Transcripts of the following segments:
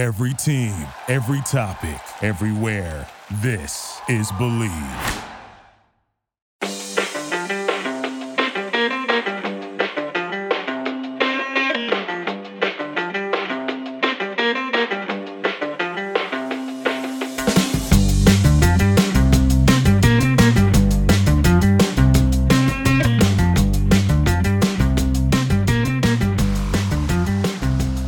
Every team, every topic, everywhere. This is Believe.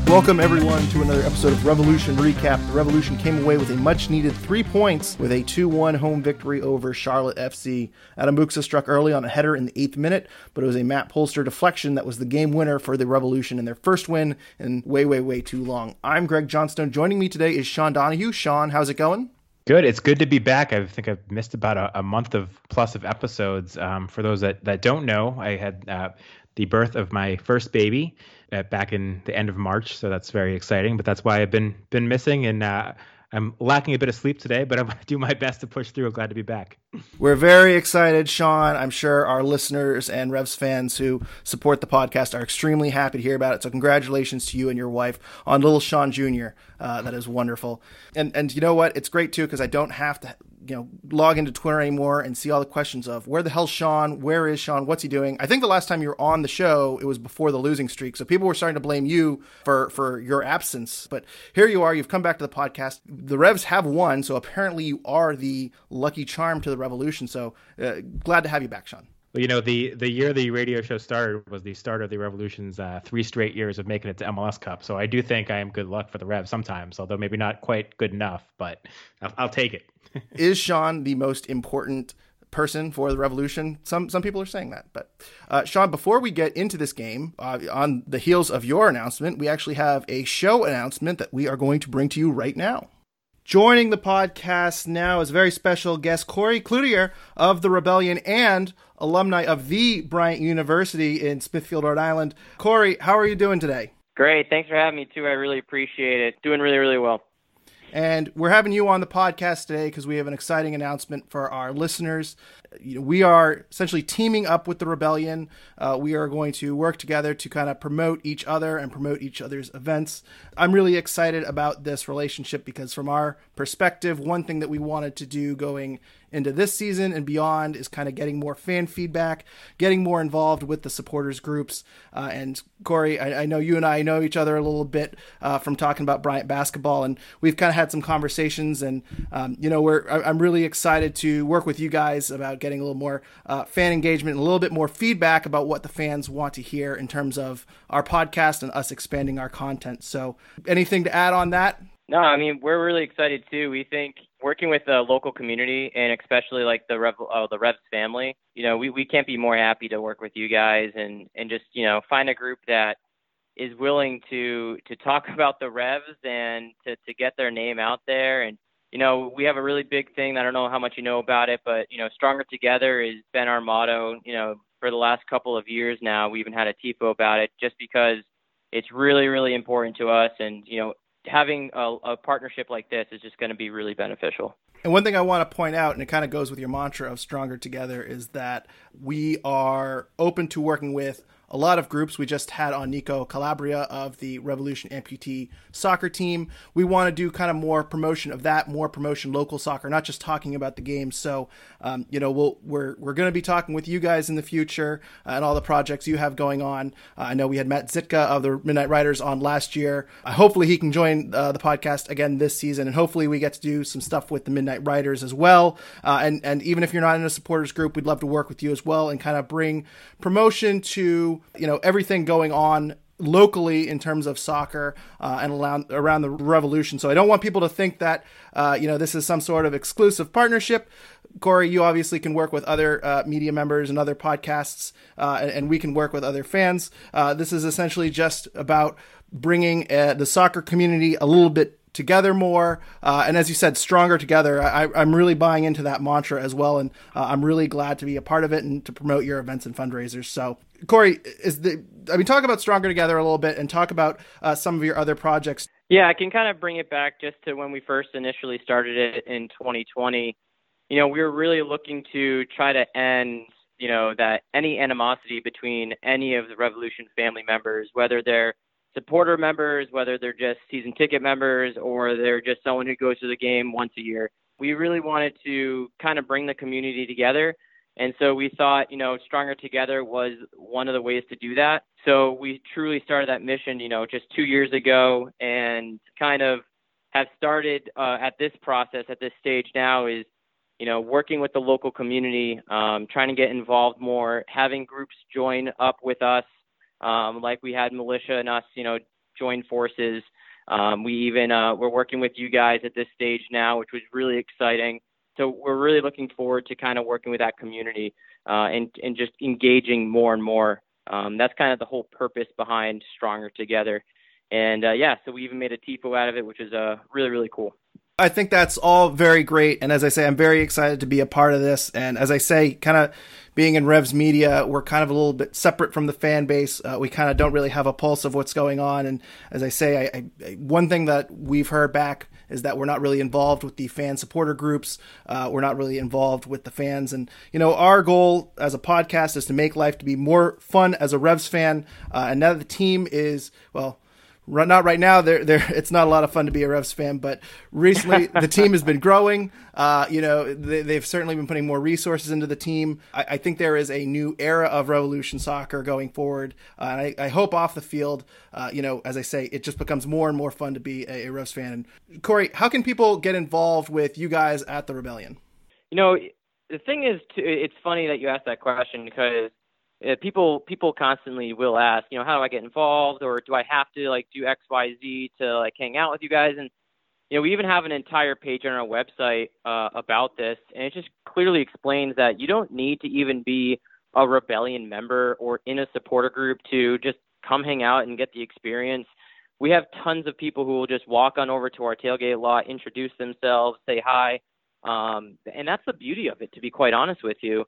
Welcome, everyone, to another episode of Revolution Recap. The Revolution came away with a much needed three points with a 2 1 home victory over Charlotte FC. Adam Buksa struck early on a header in the eighth minute, but it was a Matt Polster deflection that was the game winner for the Revolution in their first win in way, way, way too long. I'm Greg Johnstone. Joining me today is Sean Donahue. Sean, how's it going? Good. It's good to be back. I think I've missed about a, a month of plus of episodes. Um, for those that, that don't know, I had uh, the birth of my first baby uh, back in the end of March, so that's very exciting. But that's why I've been been missing, and uh, I'm lacking a bit of sleep today. But I'm going to do my best to push through. I'm glad to be back. We're very excited, Sean. I'm sure our listeners and Revs fans who support the podcast are extremely happy to hear about it. So congratulations to you and your wife on little Sean Jr. Uh, that is wonderful. And and you know what? It's great too because I don't have to you know log into Twitter anymore and see all the questions of where the hell's Sean? Where is Sean? What's he doing? I think the last time you were on the show, it was before the losing streak, so people were starting to blame you for for your absence. But here you are. You've come back to the podcast. The Revs have won, so apparently you are the lucky charm to the Revolution. So uh, glad to have you back, Sean. You know, the the year the radio show started was the start of the Revolution's uh, three straight years of making it to MLS Cup. So I do think I am good luck for the Revs sometimes, although maybe not quite good enough. But I'll, I'll take it. is Sean the most important person for the Revolution? Some some people are saying that. But uh, Sean, before we get into this game, uh, on the heels of your announcement, we actually have a show announcement that we are going to bring to you right now. Joining the podcast now is a very special guest Corey Cloutier of the Rebellion and alumni of the Bryant University in Smithfield, Rhode Island. Corey, how are you doing today? Great. Thanks for having me too. I really appreciate it. Doing really, really well. And we're having you on the podcast today because we have an exciting announcement for our listeners. We are essentially teaming up with the Rebellion. Uh, we are going to work together to kind of promote each other and promote each other's events. I'm really excited about this relationship because, from our perspective, one thing that we wanted to do going into this season and beyond is kind of getting more fan feedback, getting more involved with the supporters groups. Uh, and Corey, I, I, know you and I know each other a little bit uh, from talking about Bryant basketball, and we've kind of had some conversations. And um, you know, we're I'm really excited to work with you guys about getting a little more uh, fan engagement and a little bit more feedback about what the fans want to hear in terms of our podcast and us expanding our content. So, anything to add on that? No, I mean we're really excited too. We think working with the local community and especially like the Rev, uh, the Revs family, you know, we, we can't be more happy to work with you guys and and just you know find a group that is willing to to talk about the Revs and to to get their name out there and you know, we have a really big thing. I don't know how much you know about it, but you know, stronger together has been our motto. You know, for the last couple of years now, we even had a tifo about it, just because it's really, really important to us. And you know, having a, a partnership like this is just going to be really beneficial. And one thing I want to point out, and it kind of goes with your mantra of stronger together, is that we are open to working with a lot of groups. We just had on Nico Calabria of the Revolution Amputee soccer team. We want to do kind of more promotion of that, more promotion local soccer, not just talking about the game. So, um, you know, we'll, we're we're going to be talking with you guys in the future uh, and all the projects you have going on. Uh, I know we had Matt Zitka of the Midnight Riders on last year. Uh, hopefully, he can join uh, the podcast again this season, and hopefully, we get to do some stuff with the Midnight Riders as well. Uh, and and even if you're not in a supporters group, we'd love to work with you as well and kind of bring promotion to you know everything going on locally in terms of soccer uh, and around around the revolution. So I don't want people to think that uh, you know this is some sort of exclusive partnership. Corey, you obviously can work with other uh, media members and other podcasts, uh, and, and, we can work with other fans. Uh, this is essentially just about bringing uh, the soccer community a little bit together more, uh, and as you said, stronger together. I, am really buying into that mantra as well, and uh, I'm really glad to be a part of it and to promote your events and fundraisers. So, Corey, is the I mean, talk about stronger together a little bit, and talk about uh, some of your other projects. Yeah, I can kind of bring it back just to when we first initially started it in 2020. You know, we were really looking to try to end, you know, that any animosity between any of the Revolution family members, whether they're supporter members, whether they're just season ticket members or they're just someone who goes to the game once a year. We really wanted to kind of bring the community together. And so we thought, you know, Stronger Together was one of the ways to do that. So we truly started that mission, you know, just two years ago and kind of have started uh, at this process, at this stage now, is you know, working with the local community, um, trying to get involved more, having groups join up with us, um, like we had Militia and us, you know, join forces. Um, we even uh, we're working with you guys at this stage now, which was really exciting. So we're really looking forward to kind of working with that community uh, and and just engaging more and more. Um, that's kind of the whole purpose behind Stronger Together. And uh, yeah, so we even made a tifo out of it, which is uh, really really cool. I think that's all very great. And as I say, I'm very excited to be a part of this. And as I say, kind of being in Revs Media, we're kind of a little bit separate from the fan base. Uh, we kind of don't really have a pulse of what's going on. And as I say, I, I, one thing that we've heard back is that we're not really involved with the fan supporter groups. Uh, we're not really involved with the fans. And, you know, our goal as a podcast is to make life to be more fun as a Revs fan. Uh, and now the team is, well, not right now. They're, they're, it's not a lot of fun to be a Revs fan, but recently the team has been growing. Uh, you know, they, have certainly been putting more resources into the team. I, I, think there is a new era of Revolution soccer going forward. Uh, and I, I, hope off the field, uh, you know, as I say, it just becomes more and more fun to be a, a Revs fan. And Corey, how can people get involved with you guys at the Rebellion? You know, the thing is, it's funny that you asked that question because uh, people people constantly will ask, you know, how do I get involved, or do I have to like do X, Y, Z to like hang out with you guys? And you know, we even have an entire page on our website uh, about this, and it just clearly explains that you don't need to even be a rebellion member or in a supporter group to just come hang out and get the experience. We have tons of people who will just walk on over to our tailgate lot, introduce themselves, say hi, um, and that's the beauty of it. To be quite honest with you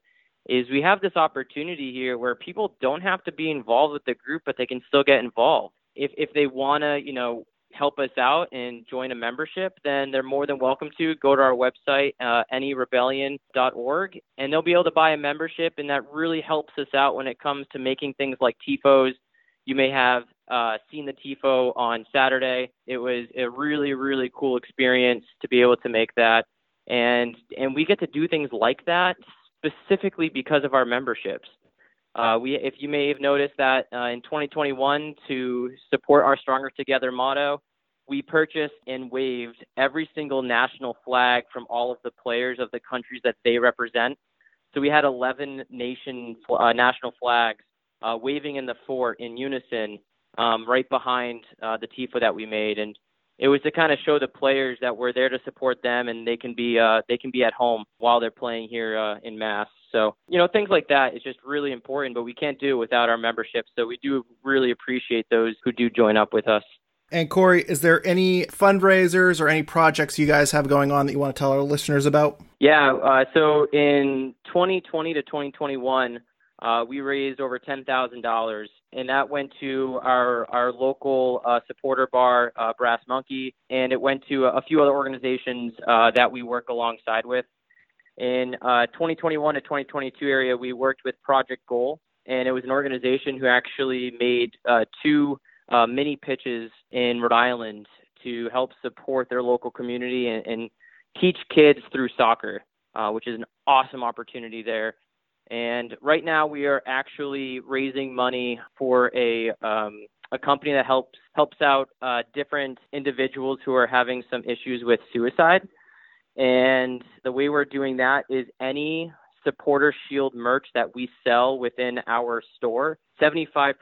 is we have this opportunity here where people don't have to be involved with the group, but they can still get involved. If if they want to, you know, help us out and join a membership, then they're more than welcome to go to our website, uh, nerebellion.org, and they'll be able to buy a membership, and that really helps us out when it comes to making things like tifos. You may have uh, seen the tifo on Saturday. It was a really, really cool experience to be able to make that, and and we get to do things like that specifically because of our memberships. Uh, we, if you may have noticed that uh, in 2021, to support our Stronger Together motto, we purchased and waved every single national flag from all of the players of the countries that they represent. So we had 11 nation uh, national flags uh, waving in the fort in unison, um, right behind uh, the tifo that we made, and it was to kind of show the players that we're there to support them and they can be uh, they can be at home while they're playing here uh, in Mass. So you know things like that is just really important, but we can't do it without our membership. So we do really appreciate those who do join up with us. And Corey, is there any fundraisers or any projects you guys have going on that you want to tell our listeners about? Yeah, uh, so in 2020 to 2021, uh, we raised over ten thousand dollars, and that went to our our local uh, supporter bar, uh, Brass Monkey, and it went to a few other organizations uh, that we work alongside with. In uh, 2021 to 2022 area, we worked with Project Goal, and it was an organization who actually made uh, two mini pitches in Rhode Island to help support their local community and, and teach kids through soccer, which is an awesome opportunity there and right now, we are actually raising money for a um, a company that helps helps out uh, different individuals who are having some issues with suicide. And the way we're doing that is any supporter shield merch that we sell within our store, 75%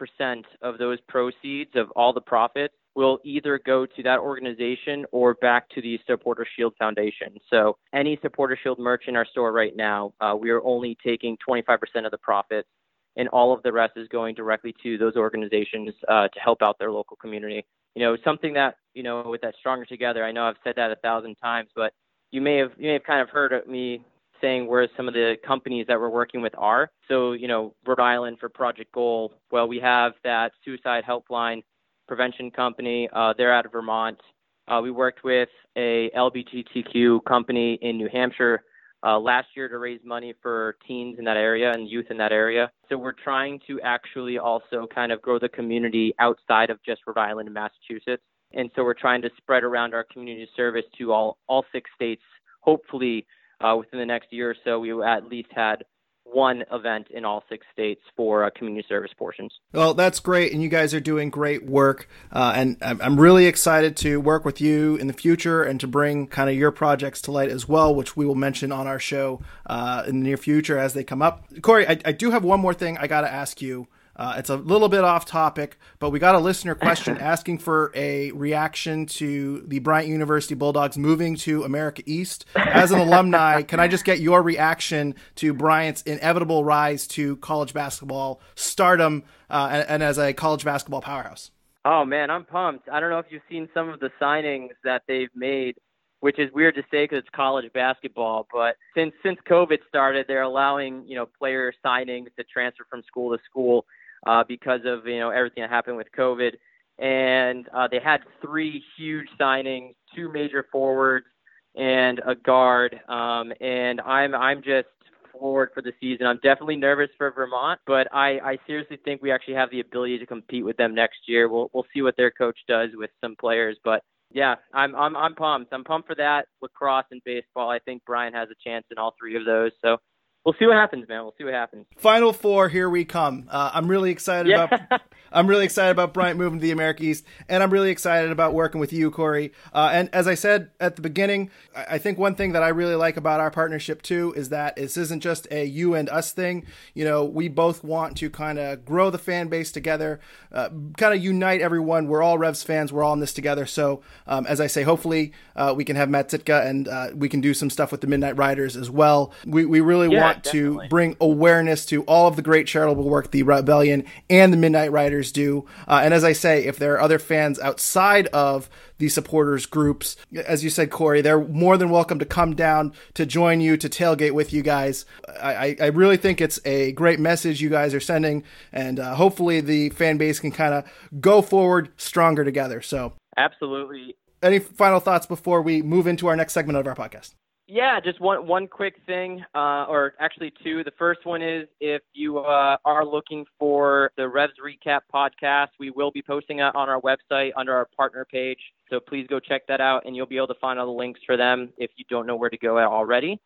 of those proceeds of all the profits will either go to that organization or back to the Supporter Shield Foundation. So any Supporter Shield merch in our store right now, uh, we are only taking 25% of the profits, and all of the rest is going directly to those organizations uh, to help out their local community. You know, something that you know with that Stronger Together. I know I've said that a thousand times, but you may have you may have kind of heard me saying where some of the companies that we're working with are. So, you know, Rhode Island for Project Goal. Well, we have that suicide helpline prevention company. Uh, they're out of Vermont. Uh, we worked with a LGBTQ company in New Hampshire uh, last year to raise money for teens in that area and youth in that area. So we're trying to actually also kind of grow the community outside of just Rhode Island and Massachusetts. And so we're trying to spread around our community service to all, all six states. Hopefully, uh, within the next year or so, we at least had one event in all six states for uh, community service portions. Well, that's great, and you guys are doing great work. Uh, and I'm really excited to work with you in the future and to bring kind of your projects to light as well, which we will mention on our show uh, in the near future as they come up. Corey, I, I do have one more thing I got to ask you. Uh, it's a little bit off topic, but we got a listener question asking for a reaction to the Bryant University Bulldogs moving to America East. As an alumni, can I just get your reaction to Bryant's inevitable rise to college basketball stardom uh, and, and as a college basketball powerhouse? Oh man, I'm pumped. I don't know if you've seen some of the signings that they've made which is weird to say because it's college basketball. But since since COVID started, they're allowing you know player signings to transfer from school to school uh, because of you know everything that happened with COVID. And uh, they had three huge signings, two major forwards and a guard. Um, and I'm I'm just floored for the season. I'm definitely nervous for Vermont, but I, I seriously think we actually have the ability to compete with them next year. We'll we'll see what their coach does with some players, but yeah, I'm I'm I'm pumped. I'm pumped for that. Lacrosse and baseball. I think Bryant has a chance in all three of those. So we'll see what happens, man. We'll see what happens. Final four, here we come. Uh, I'm really excited yeah. about. I'm really excited about Bryant moving to the America East, and I'm really excited about working with you, Corey. Uh, and as I said at the beginning, I think one thing that I really like about our partnership too is that this isn't just a you and us thing. You know, we both want to kind of grow the fan base together, uh, kind of unite everyone. We're all Revs fans. We're all in this together. So, um, as I say, hopefully uh, we can have Matt Sitka and uh, we can do some stuff with the Midnight Riders as well. We we really yeah, want definitely. to bring awareness to all of the great charitable work the Rebellion and the Midnight Riders do. Uh, and as I say, if there are other fans outside of the supporters groups, as you said, Corey, they're more than welcome to come down to join you to tailgate with you guys. I, I really think it's a great message you guys are sending, and uh, hopefully the fan base can kind of go forward stronger together. So, absolutely. Any final thoughts before we move into our next segment of our podcast? Yeah, just one one quick thing, uh, or actually two. The first one is if you uh, are looking for the Revs Recap podcast, we will be posting it on our website under our partner page. So please go check that out, and you'll be able to find all the links for them if you don't know where to go already.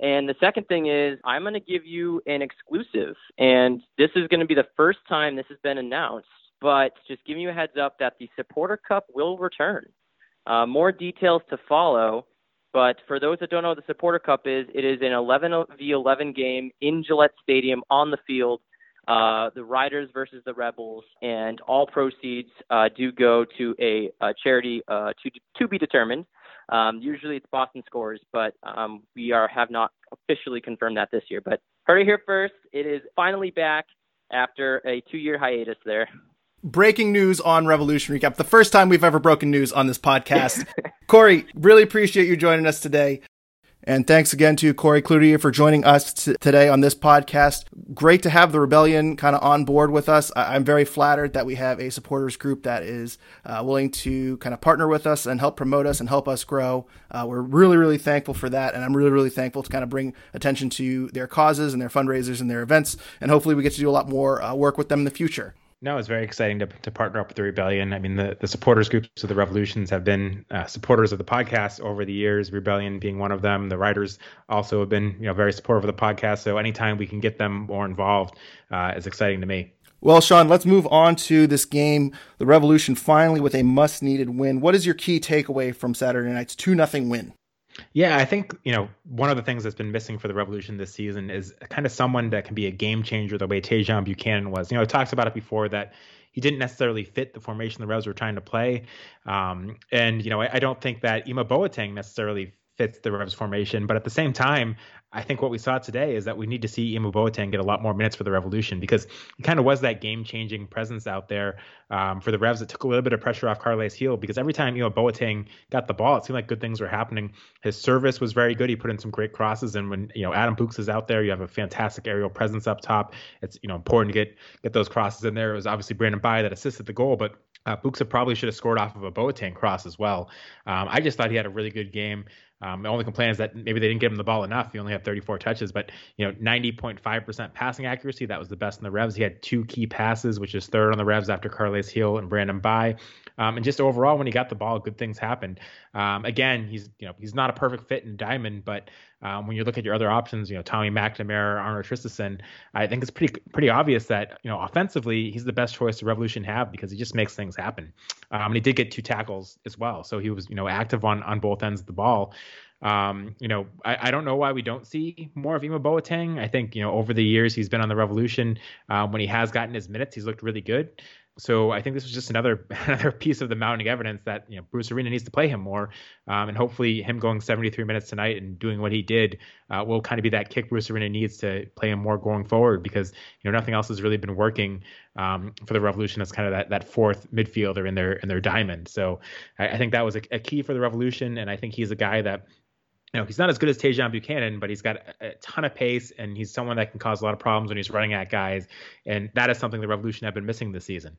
And the second thing is, I'm going to give you an exclusive, and this is going to be the first time this has been announced. But just giving you a heads up that the Supporter Cup will return. Uh, more details to follow. But for those that don't know what the Supporter Cup is, it is an 11 v 11 game in Gillette Stadium on the field. Uh, the Riders versus the Rebels, and all proceeds uh, do go to a, a charity uh, to to be determined. Um, usually it's Boston Scores, but um, we are have not officially confirmed that this year. But heard it here first. It is finally back after a two-year hiatus there breaking news on Revolution Recap. The first time we've ever broken news on this podcast. Corey, really appreciate you joining us today. And thanks again to Corey Cloutier for joining us t- today on this podcast. Great to have the Rebellion kind of on board with us. I- am very flattered that we have a supporters group that is uh, willing to kind of partner with us and help promote us and help us grow. Uh, we're really, really thankful for that. And I'm really, really thankful to kind of bring attention to their causes and their fundraisers and their events. And hopefully we get to do a lot more uh, work with them in the future. No, it's very exciting to, to partner up with the Rebellion. I mean, the, the supporters groups of the Revolutions have been uh, supporters of the podcast over the years. Rebellion being one of them. The Riders also have been, you know, very supportive of the podcast. So anytime we can get them more involved uh, is exciting to me. Well, Sean, let's move on to this game. The Revolution finally with a must-needed win. What is your key takeaway from Saturday night's two nothing win? Yeah, I think, you know, one of the things that's been missing for the Revolution this season is kind of someone that can be a game changer the way Tajon Buchanan was. You know, I talked about it before that he didn't necessarily fit the formation the Revs were trying to play. Um, and, you know, I, I, don't think that Ima Boateng necessarily fits the Revs formation. But at the same time, I think what we saw today is that we need to see Ima Boateng get a lot more minutes for the Revolution because he kind of was that game-changing presence out there um, for the Revs It took a little bit of pressure off Carles Gil because every time you know Boateng got the ball, it seemed like good things were happening. His service was very good. He put in some great crosses, and when you know Adam Books is out there, you have a fantastic aerial presence up top. It's you know important to get get those crosses in there. It was obviously Brandon Bye that assisted the goal, but uh, Buksa probably should have scored off of a Boateng cross as well. Um, I just thought he had a really good game. Um, the only complaint is that maybe they didn't give him the ball enough. He only had 34 touches, but you know, 90.5% passing accuracy. That was the best in the Revs. He had two key passes, which is third on the Revs after Carles Gil and Brandon Bye. Um, and just overall, when he got the ball, good things happened. Um, again, he's you know he's not a perfect fit in diamond, but um, when you look at your other options, you know Tommy McNamara, Arnold Traustason, I think it's pretty pretty obvious that you know offensively he's the best choice the Revolution have because he just makes things happen. Um, and he did get two tackles as well, so he was you know active on on both ends of the ball. Um, you know, I, I, don't know why we don't see more of Ima Boateng. I think, you know, over the years he's been on the Revolution. Um, when he has gotten his minutes, he's looked really good so I think this was just another another piece of the mounting evidence that you know Bruce Arena needs to play him more, um, and hopefully him going 73 minutes tonight and doing what he did uh, will kind of be that kick Bruce Arena needs to play him more going forward because you know nothing else has really been working um, for the Revolution as kind of that that fourth midfielder in their in their diamond. So I, I think that was a, a key for the Revolution, and I think he's a guy that you know, he's not as good as Tajon Buchanan, but he's got a, a, ton of pace and he's someone that can cause a lot of problems when he's running at guys. And that is something the Revolution have been missing this season.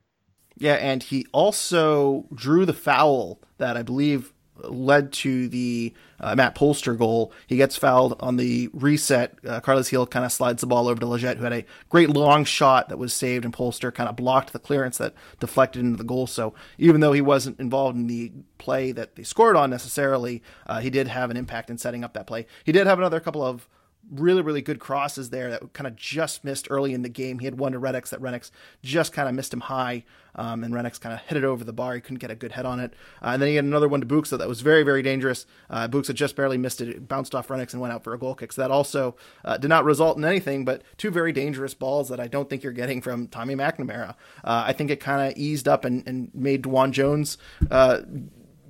Yeah, and he also drew the foul that I believe led to the uh, Matt Polster goal. He gets fouled on the reset. Uh, Carles Gil kind of slides the ball over to Lletget, who had a great long shot that was saved, and Polster kind of blocked the clearance that deflected into the goal. So even though he wasn't involved in the play that they scored on necessarily, uh, he did have an impact in setting up that play. He did have another couple of really, really good crosses there that kind of just missed early in the game. He had one to Rennicks that Rennicks just kind of missed him high, um, and Rennicks kind of hit it over the bar. He couldn't get a good head on it. Uh, and then he had another one to Buksa that was very, very dangerous. Uh, Buksa just barely missed it. It bounced off Rennicks and went out for a goal kick. So that also uh, did not result in anything, but two very dangerous balls that I don't think you're getting from Tommy McNamara. Uh, I think it kind of eased up and, and made DeJuan Jones uh,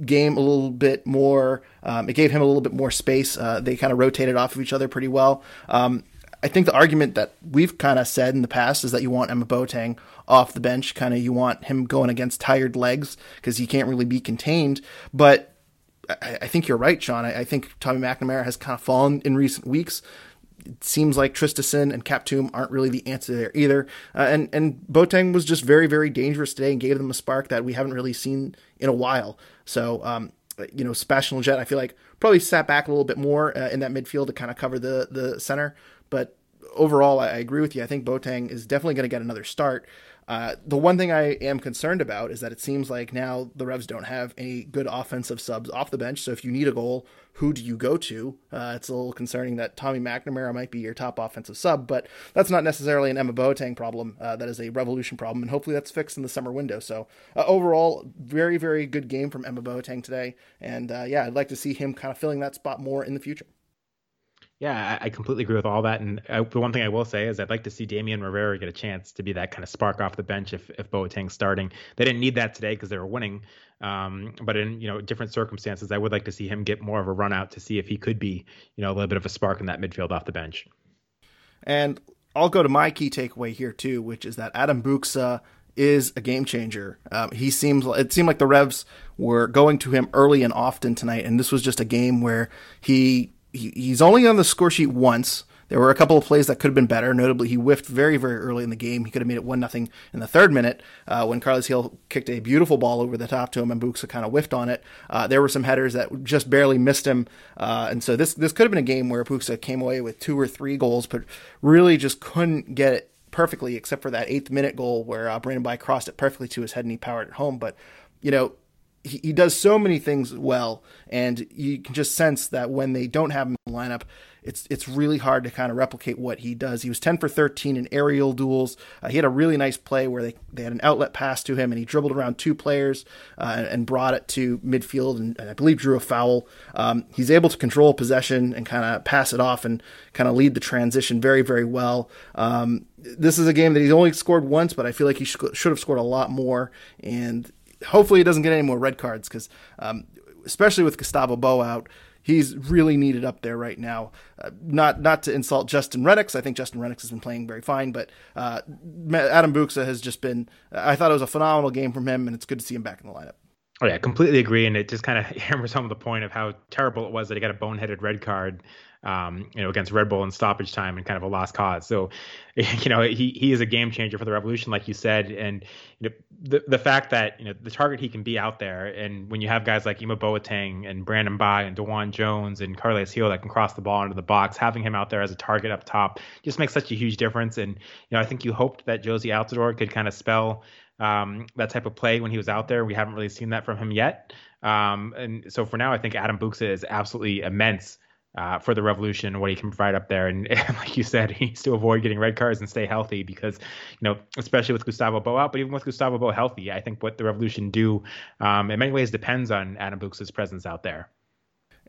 game a little bit more. Um, it gave him a little bit more space. Uh, they kind of rotated off of each other pretty well. Um, I think the argument that we've kind of said in the past is that you want Emma Boateng off the bench. Kind of you want him going against tired legs because he can't really be contained. But I, I think you're right, Sean. I, I, think Tommy McNamara has kind of fallen in recent weeks it seems like Traustason and Kaptoum aren't really the answer there either. Uh, and and Boateng was just very very dangerous today and gave them a spark that we haven't really seen in a while. So um, you know, Sebastian Lletget, I feel like probably sat back a little bit more uh, in that midfield to kind of cover the the center. But overall, I, I agree with you. I think Boateng is definitely going to get another start. Uh, the one thing I am concerned about is that it seems like now the Revs don't have any good offensive subs off the bench. So if you need a goal, who do you go to? Uh, it's a little concerning that Tommy McNamara might be your top offensive sub, but that's not necessarily an Emma Boateng problem. Uh, that is a Revolution problem, and hopefully that's fixed in the summer window. So uh, overall, very very good game from Emma Boateng today, and uh, yeah, I'd like to see him kind of filling that spot more in the future. Yeah, I, completely agree with all that. And I, the one thing I will say is I'd like to see Damian Rivera get a chance to be that kind of spark off the bench if if Boateng's starting. They didn't need that today because they were winning. Um, but in you know different circumstances, I would like to see him get more of a run out to see if he could be you know a little bit of a spark in that midfield off the bench. And I'll go to my key takeaway here too, which is that Adam Buksa is a game changer. Um, he seems it seemed like the Revs were going to him early and often tonight, and this was just a game where he he, he's only on the score sheet once. There were a couple of plays that could have been better. Notably, he whiffed very, very early in the game. He could have made it one nothing in the third minute uh, when Carlos Gil kicked a beautiful ball over the top to him, and Buksa kind of whiffed on it. Uh, there were some headers that just barely missed him, uh, and so this this could have been a game where Buksa came away with two or three goals, but really just couldn't get it perfectly, except for that eighth minute goal where uh, Brandon Bye crossed it perfectly to his head and he powered it home. But you know, he, he does so many things well, and you can just sense that when they don't have him in the lineup, it's it's really hard to kind of replicate what he does. He was 10 for 13 in aerial duels. Uh, he had a really nice play where they, they had an outlet pass to him, and he dribbled around two players uh, and, brought it to midfield, and, and I believe drew a foul. Um, he's able to control possession and kind of pass it off and kind of lead the transition very, very well. Um, this is a game that he's only scored once, but I feel like he should have scored a lot more. And hopefully he doesn't get any more red cards because, um, especially with Gustavo Bou out, he's really needed up there right now. Uh, not not to insult Justin Rennicks. I think Justin Rennicks has been playing very fine, but uh, Adam Buksa has just been. I thought it was a phenomenal game from him, and it's good to see him back in the lineup. Oh yeah, completely agree, and it just kind of hammers home the point of how terrible it was that he got a boneheaded red card um, you know, against Red Bull in stoppage time and kind of a lost cause. So, you know, he he is a game changer for the Revolution, like you said, and you know, the the fact that you know the target he can be out there, and when you have guys like Ima Boateng and Brandon Bye and DeJuan Jones and Carles Gil that can cross the ball into the box, having him out there as a target up top just makes such a huge difference. And you know, I think you hoped that Jozy Altidore could kind of spell um, that type of play when he was out there. We haven't really seen that from him yet. Um, and so for now, I think Adam Buksa is absolutely immense uh, for the Revolution, what he can provide up there. And, and, like you said, he needs to avoid getting red cards and stay healthy because, you know, especially with Gustavo Bou out, but even with Gustavo Bou healthy, I think what the Revolution do um, in many ways depends on Adam Buksa's presence out there.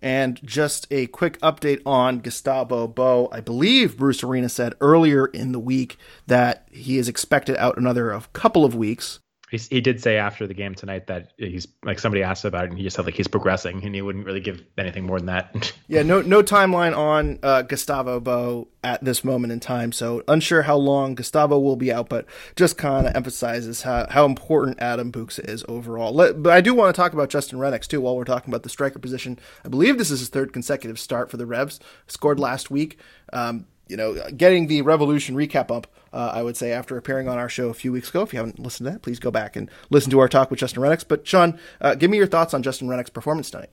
And just a quick update on Gustavo Bou. I believe Bruce Arena said earlier in the week that he is expected out another couple of weeks he, he did say after the game tonight that he's like somebody asked about it and he just said like he's progressing and he wouldn't really give anything more than that. yeah, no no timeline on uh, Gustavo Bou at this moment in time, so unsure how long Gustavo will be out, but just kind of emphasizes how, how important Adam Buksa is overall. Let, but I do want to talk about Justin Rennicks too while we're talking about the striker position. I believe this is his third consecutive start for the Revs. Scored last week. Um, you know, getting the Revolution recap up uh, I would say, after appearing on our show a few weeks ago. If you haven't listened to that, please go back and listen to our talk with Justin Rennicks. But Sean, uh, give me your thoughts on Justin Rennick's performance tonight.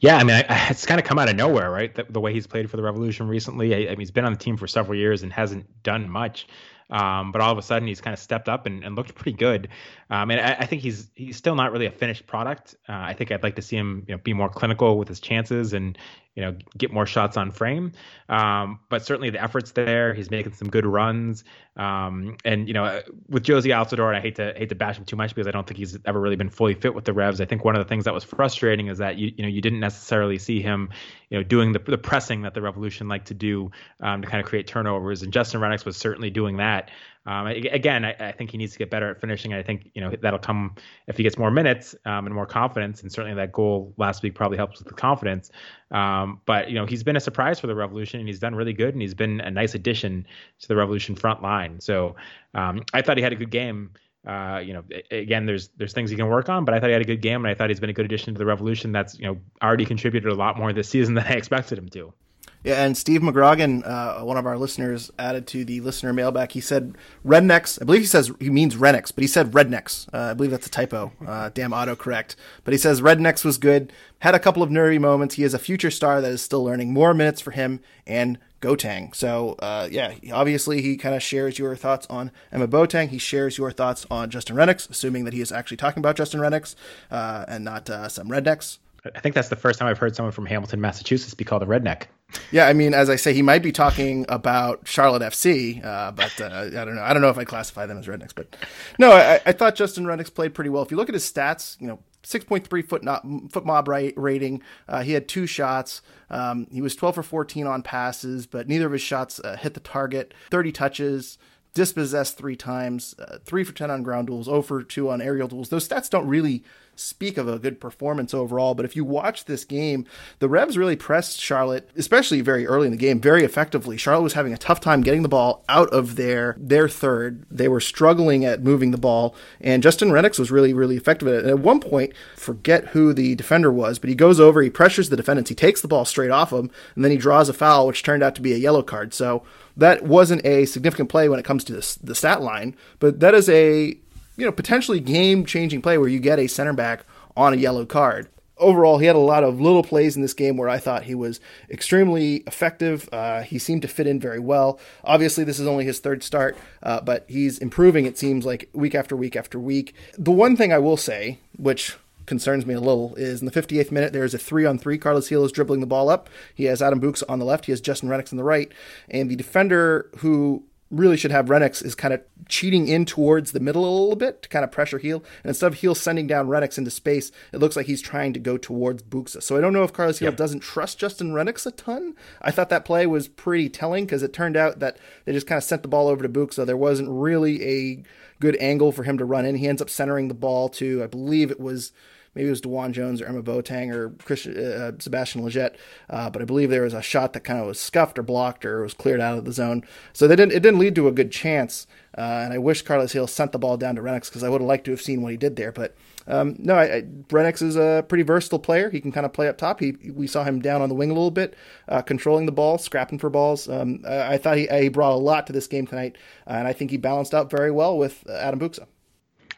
Yeah, I mean, I, it's kind of come out of nowhere, right? The, the, way he's played for the Revolution recently. I, I, mean, he's been on the team for several years and hasn't done much. Um, but all of a sudden, he's kind of stepped up and, and looked pretty good. Um, and I, I, think he's he's still not really a finished product. Uh, I think I'd like to see him you know, be more clinical with his chances and you know get more shots on frame. Um, but certainly the efforts there. He's making some good runs. Um, and you know with Jozy Altidore, and I hate to hate to bash him too much because I don't think he's ever really been fully fit with the Revs. I think one of the things that was frustrating is that you you know you didn't necessarily see him you know doing the the pressing that the Revolution like to do um, to kind of create turnovers. And Justin Rennicks was certainly doing that. Um, again, I, I, think he needs to get better at finishing. I think you know that'll come if he gets more minutes um, and more confidence. And certainly that goal last week probably helps with the confidence. Um, but you know he's been a surprise for the Revolution, and he's done really good, and he's been a nice addition to the Revolution front line. So um, I thought he had a good game. Uh, you know, again, there's there's things he can work on, but I thought he had a good game, and I thought he's been a good addition to the Revolution. That's you know already contributed a lot more this season than I expected him to. Yeah, and Steve McGrogan, uh, one of our listeners, added to the listener mailback. He said rednecks. I believe he says he means rednecks, but he said rednecks. Uh, I believe that's a typo. Uh, damn autocorrect. But he says rednecks was good. Had a couple of nervy moments. He is a future star that is still learning. More minutes for him and Gotang. So uh, yeah, obviously he kind of shares your thoughts on Emma Boateng. He shares your thoughts on Justin Rennicks, assuming that he is actually talking about Justin Rennicks uh, and not uh, some rednecks. I think that's the first time I've heard someone from Hamilton, Massachusetts, be called a redneck. Yeah, I mean, as I say, he might be talking about Charlotte FC, uh, but uh, I don't know. I don't know if I classify them as rednecks, but no, I, I thought Justin Rennicks played pretty well. If you look at his stats, you know, 6.3 foot, not, FotMob rating. Uh, he had two shots. Um, he was 12 for 14 on passes, but neither of his shots uh, hit the target. 30 touches, dispossessed three times, uh, 3 for 10 on ground duels, 0 for 2 on aerial duels. Those stats don't really speak of a good performance overall. But if you watch this game, the Revs really pressed Charlotte, especially very early in the game, very effectively. Charlotte was having a tough time getting the ball out of their their third. They were struggling at moving the ball, and Justin Rennicks was really, really effective at it. And at one point, forget who the defender was, but he goes over, he pressures the defendants, he takes the ball straight off him, and then he draws a foul, which turned out to be a yellow card. So that wasn't a significant play when it comes to the, the stat line, but that is a you know, potentially game changing play where you get a center back on a yellow card. Overall, he had a lot of little plays in this game where I thought he was extremely effective. Uh, he seemed to fit in very well. Obviously, this is only his third start, uh, but he's improving, it seems like, week after week after week. The one thing I will say, which concerns me a little is in the 58th minute there is a three on three. Carlos Gil is dribbling the ball up. He has Adam Buksa on the left. He has Justin Rennicks on the right, and the defender who really should have Rennicks is kind of cheating in towards the middle a little bit to kind of pressure Gil. And instead of Gil sending down Rennicks into space, it looks like he's trying to go towards Buksa. So I don't know if Carlos Gil yep. doesn't trust Justin Rennicks a ton. I thought that play was pretty telling because it turned out that they just kind of sent the ball over to Buksa. There wasn't really a good angle for him to run in. He ends up centering the ball to, I believe it was maybe it was DeJuan Jones or Emma Boateng or Christian, uh, Sebastian Lletget, uh, but I believe there was a shot that kind of was scuffed or blocked or was cleared out of the zone. So they didn't, it didn't lead to a good chance. Uh, and I wish Carlos Gil sent the ball down to Rennicks because I would have liked to have seen what he did there. But um, no, I, I, Rennicks is a pretty versatile player. He can kind of play up top. He we saw him down on the wing a little bit, uh, controlling the ball, scrapping for balls. Um, I, I, thought he, he, brought a lot to this game tonight, uh, and I think he balanced out very well with uh, Adam Buksa.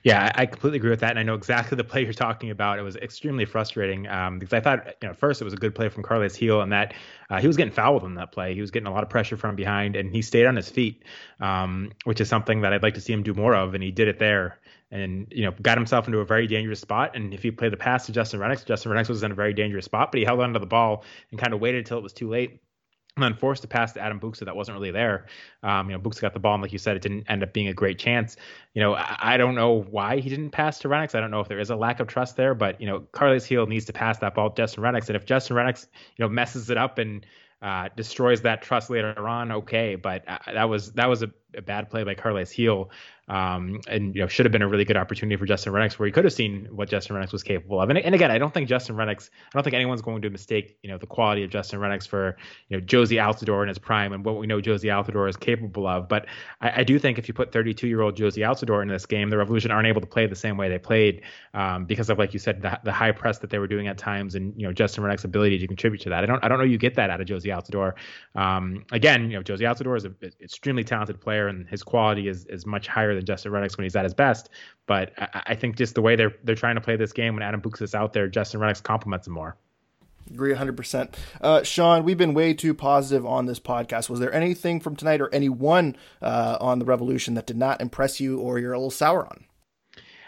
Yeah, I completely agree with that, and I know exactly the play you're talking about. It was extremely frustrating um, because I thought, you know, first it was a good play from Carles Gil, and that uh, he was getting fouled on that play. He was getting a lot of pressure from behind, and he stayed on his feet, um, which is something that I'd like to see him do more of, and he did it there and you know got himself into a very dangerous spot. And if he played the pass to Justin Rennicks, Justin Rennicks was in a very dangerous spot, but he held onto the ball and kind of waited until it was too late. And then forced to pass to Adam Buksa that wasn't really there. Um, you know, Buksa got the ball, and like you said, it didn't end up being a great chance. You know, I, I don't know why he didn't pass to Rennicks. I don't know if there is a lack of trust there, but you know, Carles Gil needs to pass that ball to Justin Rennicks, and if Justin Rennicks, you know, messes it up and uh, destroys that trust later on, okay. But uh, that was that was a, a, bad play by Carles Gil um, and you know should have been a really good opportunity for Justin Rennicks, where he could have seen what Justin Rennicks was capable of. And, and again, I don't think Justin Rennicks, I don't think anyone's going to mistake you know the quality of Justin Rennicks for you know Jozy Altidore in his prime and what we know Jozy Altidore is capable of. But I, I do think if you put 32 year old Jozy Altidore in this game, the Revolution aren't able to play the same way they played um, because of like you said the, the, high press that they were doing at times, and you know Justin Rennicks' ability to contribute to that. I don't I don't know you get that out of Jozy Altidore. Um, again, you know Jozy Altidore is an extremely talented player, and his quality is is much higher than Justin Rennicks when he's at his best. But I, I think just the way they're they're trying to play this game when Adam Buksa is out there, Justin Rennicks complements him more. Agree 100%. Uh, Sean, we've been way too positive on this podcast. Was there anything from tonight or anyone uh, on the Revolution that did not impress you or you're a little sour on?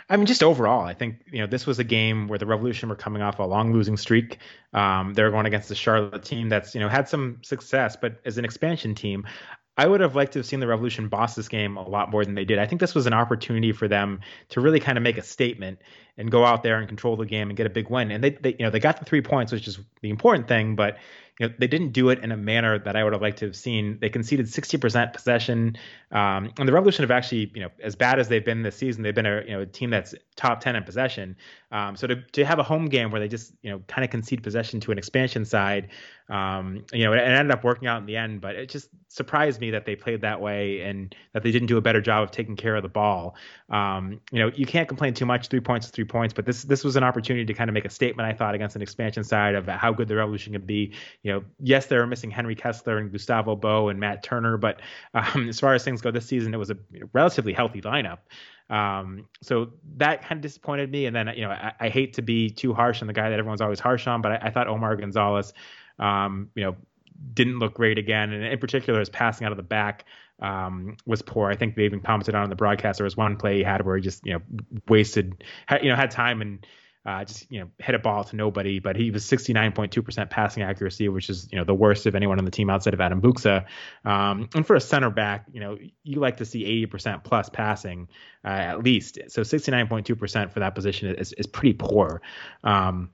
I mean, just overall, I think you know this was a game where the Revolution were coming off a long losing streak. Um, they're going against the Charlotte team that's you know had some success, but as an expansion team, I would have liked to have seen the Revolution boss this game a lot more than they did. I think this was an opportunity for them to really kind of make a statement and go out there and control the game and get a big win. And they, they you know, they got the three points, which is the important thing, but you know, they didn't do it in a manner that I would have liked to have seen. They conceded 60% possession, um, and the Revolution have actually, you know, as bad as they've been this season, they've been a you know a team that's top 10 in possession. Um, so to to have a home game where they just you know kind of concede possession to an expansion side, um, you know, it, it ended up working out in the end. But it just surprised me that they played that way and that they didn't do a better job of taking care of the ball. Um, you know, you can't complain too much. Three points is three points, but this this was an opportunity to kind of make a statement. I thought against an expansion side of how good the Revolution can be you know, yes, they were missing Henry Kessler and Gustavo Bou and Matt Turner, but um, as far as things go this season, it was a relatively healthy lineup. Um, so that kind of disappointed me. And then, you know, I, I, hate to be too harsh on the guy that everyone's always harsh on, but I, I thought Omar Gonzalez, um, you know, didn't look great again. And in particular, his passing out of the back um, was poor. I think they even commented on the broadcast. There was one play he had where he just, you know, wasted, you know, had time and uh, just you know hit a ball to nobody. But he was 69.2% passing accuracy, which is you know the worst of anyone on the team outside of Adam Buksa. Um, and for a center back, you know you like to see 80% plus passing uh, at least. So 69.2% for that position is is pretty poor. Um,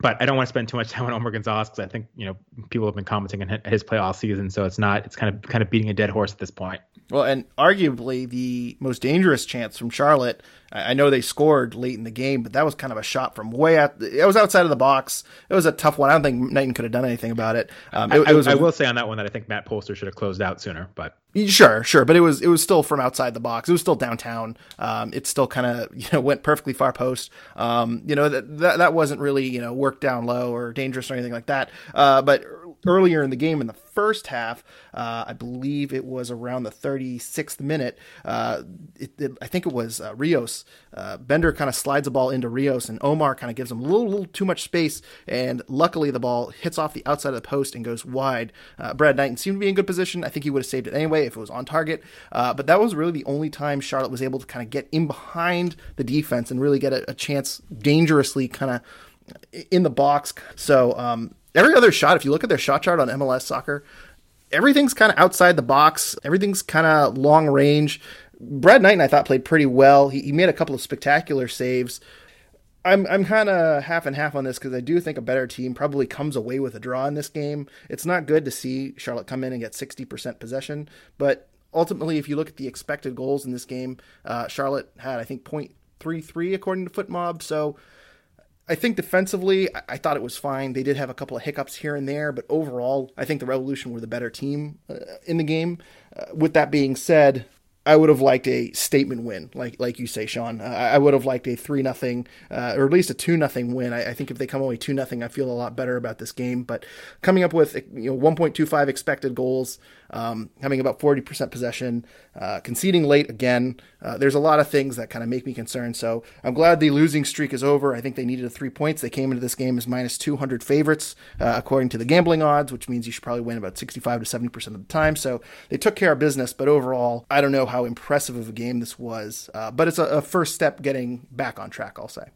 but I don't want to spend too much time on Omar Gonzalez because I think you know people have been commenting on his play all season, so it's not it's kind of kind of beating a dead horse at this point. Well, and arguably the most dangerous chance from Charlotte I know they scored late in the game, but that was kind of a shot from way out. It was outside of the box. It was a tough one. I don't think Knighton could have done anything about it. Um, it, I, it was, I will say on that one that I think Matt Polster should have closed out sooner, but sure, sure. But it was it was still from outside the box. It was still downtown. Um, it still kind of you know went perfectly far post. Um, you know that, that that wasn't really you know worked down low or dangerous or anything like that. Uh, but earlier in the game in the first half, uh, I believe it was around the 36th minute. Uh, it, it, I think it was uh, Rios. Uh, Bender kind of slides the ball into Rios, and Omar kind of gives him a little, little too much space. And luckily, the ball hits off the outside of the post and goes wide. Uh, Brad Knighton seemed to be in good position. I think he would have saved it anyway if it was on target. Uh, but that was really the only time Charlotte was able to kind of get in behind the defense and really get a, a chance dangerously kind of in the box. So um, every other shot, if you look at their shot chart on MLS soccer, everything's kind of outside the box. Everything's kind of long range. Brad Knighton, I thought, played pretty well. He, he made a couple of spectacular saves. I'm I'm kind of half and half on this because I do think a better team probably comes away with a draw in this game. It's not good to see Charlotte come in and get 60% possession, but ultimately, if you look at the expected goals in this game, uh, Charlotte had I think .33 according to FotMob. So I think defensively, I, thought it was fine. They did have a couple of hiccups here and there, but overall, I think the Revolution were the better team uh, in the game. Uh, with that being said, I would have liked a statement win, like like you say, Sean. Uh, I would have liked a three nothing, uh, or at least a two nothing win. I, I, think if they come away two nothing, I feel a lot better about this game. But coming up with you know 1.25 expected goals, um, having about 40% possession, uh, conceding late again. Uh, there's a lot of things that kind of make me concerned. So I'm glad the losing streak is over. I think they needed a three points. They came into this game as minus 200 favorites, uh, according to the gambling odds, which means you should probably win about 65 to 70% of the time. So they took care of business. But overall, I don't know how impressive of a game this was. Uh, but it's a, a first step getting back on track, I'll say.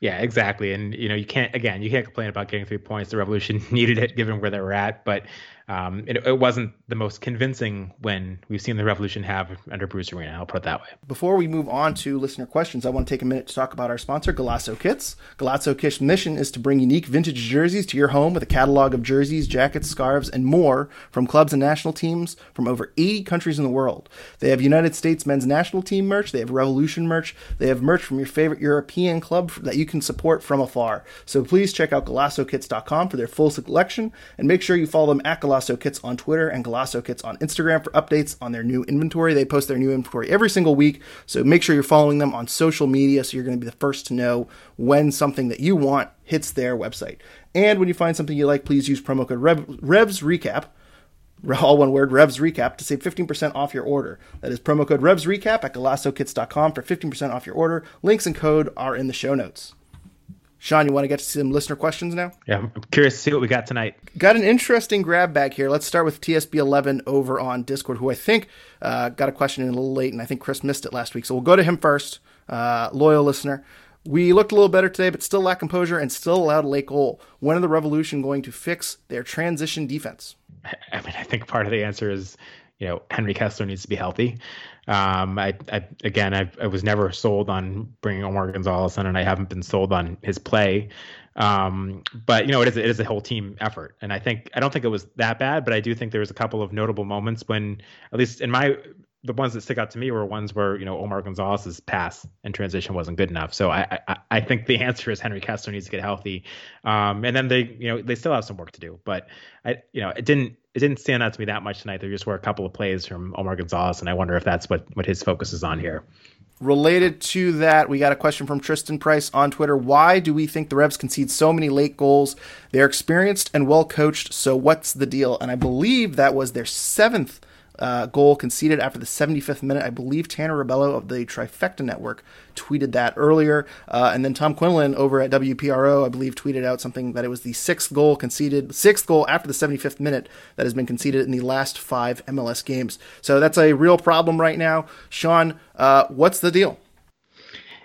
Yeah, exactly. And you know, you can't again, you can't complain about getting three points. The Revolution needed it given where they were at, but um, it, it, wasn't the most convincing when we've seen the Revolution have under Bruce Arena. I'll put it that way. Before we move on to listener questions, I want to take a minute to talk about our sponsor, Golaco Kits. Golaco Kits' mission is to bring unique vintage jerseys to your home with a catalog of jerseys, jackets, scarves, and more from clubs and national teams from over 80 countries in the world. They have United States men's national team merch, they have Revolution merch, they have merch from your favorite European club that you can support from afar. So please check out GolacoKits.com for their full selection and make sure you follow them at Golaco Golaco Kits on Twitter and Golaco Kits on Instagram for updates on their new inventory. They post their new inventory every single week, so make sure you're following them on social media so you're going to be the first to know when something that you want hits their website. And when you find something you like, please use promo code Rev- Revs Recap all one word, Revs Recap, to save 15% off your order. That is promo code Revs Recap at GolacoKits.com for 15% off your order. Links and code are in the show notes. Sean, you want to get to some listener questions now? Yeah, I'm curious to see what we got tonight. Got an interesting grab bag here. Let's start with TSB11 over on Discord, who I think uh, got a question in a little late, and I think Kris missed it last week. So we'll go to him first. Uh, loyal listener. We looked a little better today, but still lack composure and still allowed a late goal. When are the Revolution going to fix their transition defense? I mean, I think part of the answer is, you know, Henry Kessler needs to be healthy. Um, I, I again, I, I, was never sold on bringing Omar Gonzalez in, and I haven't been sold on his play. Um, but you know, it is it is a whole team effort, and I think I don't think it was that bad, but I do think there was a couple of notable moments when, at least in my the ones that stick out to me were ones where you know Omar Gonzalez's pass and transition wasn't good enough. So I I, I think the answer is Henry Kessler needs to get healthy, um, and then they you know they still have some work to do. But I you know it didn't it didn't stand out to me that much tonight. There just were a couple of plays from Omar Gonzalez, and I wonder if that's what what his focus is on here. Related to that, we got a question from Tristan Price on Twitter. Why do we think the Revs concede so many late goals? They're experienced and well coached, so what's the deal? And I believe that was their seventh uh, goal conceded after the 75th minute. I believe Tanner Rebello of the Trifecta Network tweeted that earlier. Uh, and then Tom Quinlan over at WPRO, I believe, tweeted out something that it was the sixth goal conceded, sixth goal after the 75th minute that has been conceded in the last five MLS games. So that's a real problem right now. Sean, uh, what's the deal?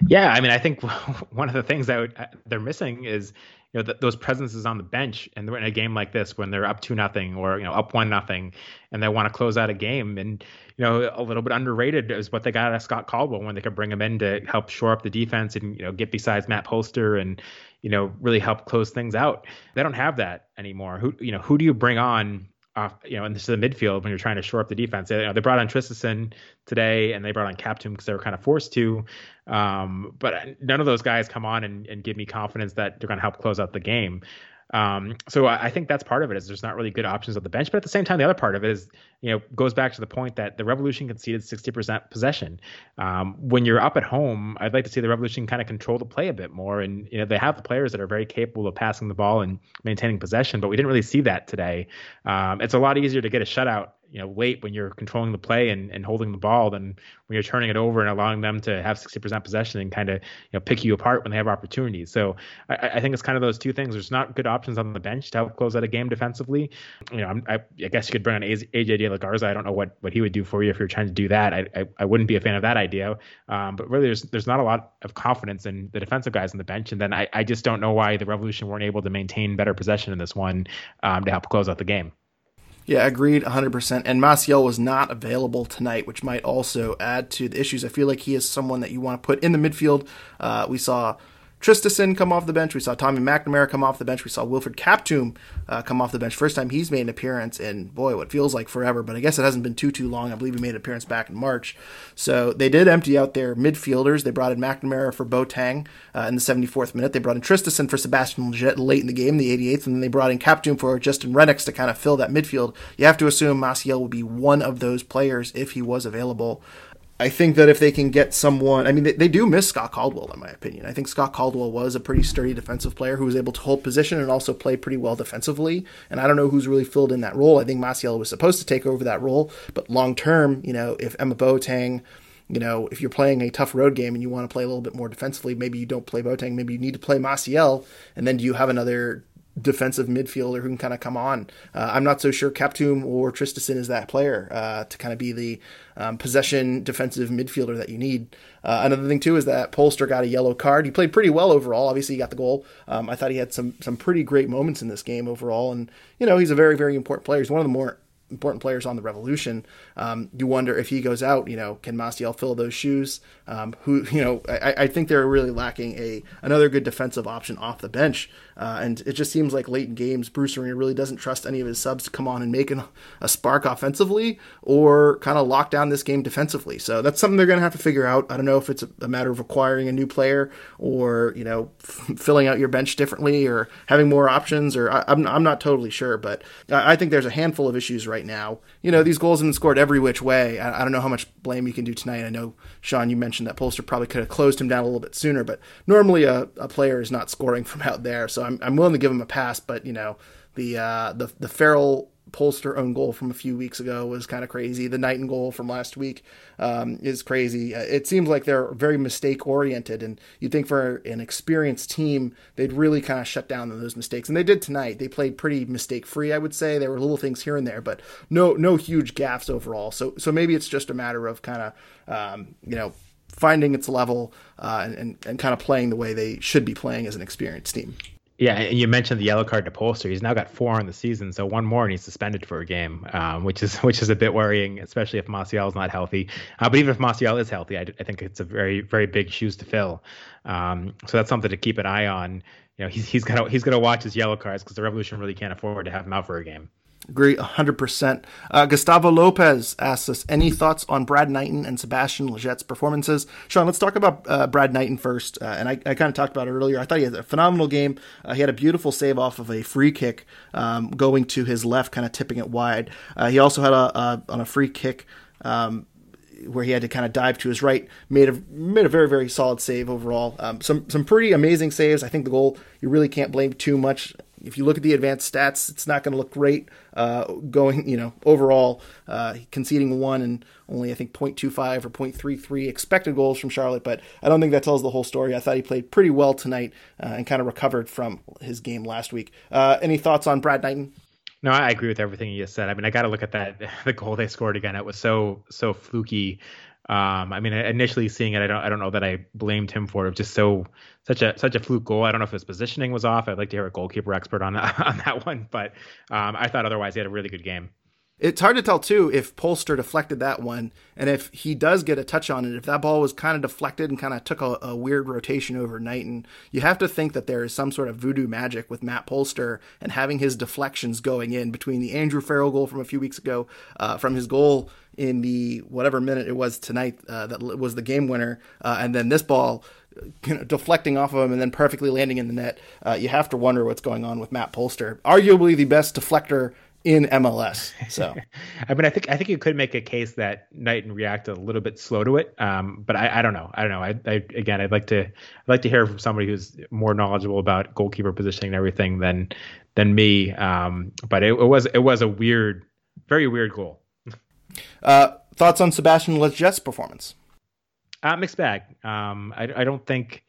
Yeah, I mean, I think one of the things that uh, they're missing is you know th- those presences on the bench and in a game like this when they're up two nothing or you know up one nothing and they want to close out a game and you know a little bit underrated is what they got out of Scott Caldwell when they could bring him in to help shore up the defense and you know get besides Matt Polster and you know really help close things out. They don't have that anymore. Who you know who do you bring on off, you know, and this is the midfield when you're trying to shore up the defense. They, you know, they brought on Traustason today, and they brought on Kaptoum because they were kind of forced to. Um, but none of those guys come on and, and give me confidence that they're going to help close out the game. Um, so I, I, think that's part of it is there's not really good options at the bench, but at the same time, the other part of it is, you know, goes back to the point that the Revolution conceded 60% possession. Um, when you're up at home, I'd like to see the Revolution kind of control the play a bit more. And, you know, they have the players that are very capable of passing the ball and maintaining possession, but we didn't really see that today. Um, it's a lot easier to get a shutout you know late when you're controlling the play and, and holding the ball than when you're turning it over and allowing them to have 60% possession and kind of you know pick you apart when they have opportunities. So I, I, think it's kind of those two things. There's not good options on the bench to help close out a game defensively. You know, I, I guess you could bring on AJ De Garza. I don't know what, what he would do for you if you're trying to do that. I, I, I wouldn't be a fan of that idea. Um, but really, there's there's not a lot of confidence in the defensive guys on the bench. And then I, I just don't know why the Revolution weren't able to maintain better possession in this one um, to help close out the game. Yeah, agreed 100%. And Maciel was not available tonight, which might also add to the issues. I feel like he is someone that you want to put in the midfield. Uh, we saw Traustason come off the bench. We saw Tommy McNamara come off the bench. We saw Wilfred Kaptoum uh, come off the bench. First time he's made an appearance in, boy, what feels like forever, but I guess it hasn't been too, too long. I believe he made an appearance back in March. So they did empty out their midfielders. They brought in McNamara for Boateng uh, in the 74th minute. They brought in Traustason for Sebastian Lletget late in the game, the 88th, and then they brought in Kaptoum for Justin Rennicks to kind of fill that midfield. You have to assume Maciel will be one of those players if he was available. I think that if they can get someone, I mean, they, they, do miss Scott Caldwell, in my opinion. I think Scott Caldwell was a pretty sturdy defensive player who was able to hold position and also play pretty well defensively. And I don't know who's really filled in that role. I think Maciel was supposed to take over that role, but long term, you know, if Emma Boateng, you know, if you're playing a tough road game and you want to play a little bit more defensively, maybe you don't play Boateng, maybe you need to play Maciel, and then do you have another defensive midfielder who can kind of come on. Uh, I'm not so sure Kaptoum or Traustason is that player uh, to kind of be the um, possession defensive midfielder that you need. Uh, another thing too is that Polster got a yellow card. He played pretty well overall. Obviously, he got the goal. Um, I thought he had some some pretty great moments in this game overall, and you know he's a very very important player. He's one of the more important players on the Revolution. Um, you wonder if he goes out, you know, can Maciel fill those shoes? Um, who, you know, I, I, think they're really lacking a another good defensive option off the bench. Uh, and it just seems like late in games, Bruce Arena really doesn't trust any of his subs to come on and make an, a spark offensively or kind of lock down this game defensively. So that's something they're going to have to figure out. I don't know if it's a, a matter of acquiring a new player or, you know, f- filling out your bench differently or having more options or I, am I'm, I'm not totally sure, but I, I think there's a handful of issues right now. You know, these goals have been scored every which way. I, I don't know how much blame you can do tonight. I know, Sean, you mentioned that Polster probably could have closed him down a little bit sooner, but normally a, a player is not scoring from out there. So I'm, I'm willing to give him a pass, but you know, the uh, the the Farrell Polster own goal from a few weeks ago was kind of crazy. The Knighton goal from last week um, is crazy. Uh, it seems like they're very mistake oriented, and you'd think for an experienced team, they'd really kind of shut down those mistakes, and they did tonight. They played pretty mistake free, I would say. There were little things here and there, but no no huge gaffes overall. So so maybe it's just a matter of kind of um, you know finding its level uh, and, and, and kind of playing the way they should be playing as an experienced team. Yeah, and you mentioned the yellow card to Polster. He's now got four on the season, so one more and he's suspended for a game, um, which is which is a bit worrying, especially if Maciel is not healthy. Uh, but even if Maciel is healthy, I, I, think it's a very very big shoes to fill. Um, so that's something to keep an eye on. You know, he's he's gonna he's gonna watch his yellow cards because the Revolution really can't afford to have him out for a game. Agree 100%. Uh, Gustavo Lopez asks us any thoughts on Brad Knighton and Sebastian Lletget's performances. Sean, let's talk about uh, Brad Knighton first. Uh, and I, I kind of talked about it earlier. I thought he had a phenomenal game. Uh, he had a beautiful save off of a free kick um, going to his left, kind of tipping it wide. Uh, he also had a, a, on a free kick. Um, where he had to kind of dive to his right, made a made a very very solid save overall. Um, some some pretty amazing saves. I think the goal you really can't blame too much if you look at the advanced stats, it's not going to look great uh, going, you know, overall, uh, conceding one and only, I think, 0.25 or 0.33 expected goals from Charlotte, but I don't think that tells the whole story. I thought he played pretty well tonight uh, and kind of recovered from his game last week. Uh, any thoughts on Brad Knighton? No, I agree with everything you just said. I mean, I got to look at that the goal they scored again. It was so so fluky. Um, I mean, initially seeing it, I don't, I don't know that I blamed him for it. Just so such a such a fluke goal. I don't know if his positioning was off. I'd like to hear a goalkeeper expert on that on that one, but um, I thought otherwise he had a really good game. It's hard to tell too if Polster deflected that one, and if he does get a touch on it, if that ball was kind of deflected and kind of took a, a, weird rotation overnight, and you have to think that there is some sort of voodoo magic with Matt Polster and having his deflections going in between the Andrew Farrell goal from a few weeks ago, uh, from his goal in the whatever minute it was tonight uh, that was the game winner, uh, and then this ball. You know, deflecting off of him and then perfectly landing in the net. Uh, you have to wonder what's going on with Matt Polster, arguably the best deflector in MLS. So, I mean, I think I think you could make a case that Knighton React a little bit slow to it, um, but I, I, don't know. I don't know. I, I, again, I'd like to I'd like to hear from somebody who's more knowledgeable about goalkeeper positioning and everything than than me. Um, but it, it, was it was a weird, very weird goal. Uh, thoughts on Sebastian Lletget's performance? Uh, mixed bag. Um, I, I don't think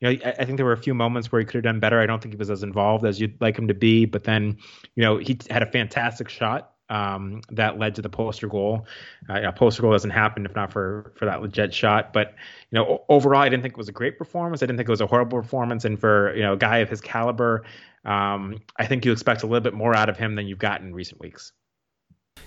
you know, I, I, think there were a few moments where he could have done better. I don't think he was as involved as you'd like him to be. But then, you know, he had a fantastic shot um, that led to the Polster goal. Uh, Polster goal doesn't happen if not for for that Lletget shot. But you know, overall, I didn't think it was a great performance. I didn't think it was a horrible performance. And for you know a guy of his caliber, um, I think you expect a little bit more out of him than you've gotten in recent weeks.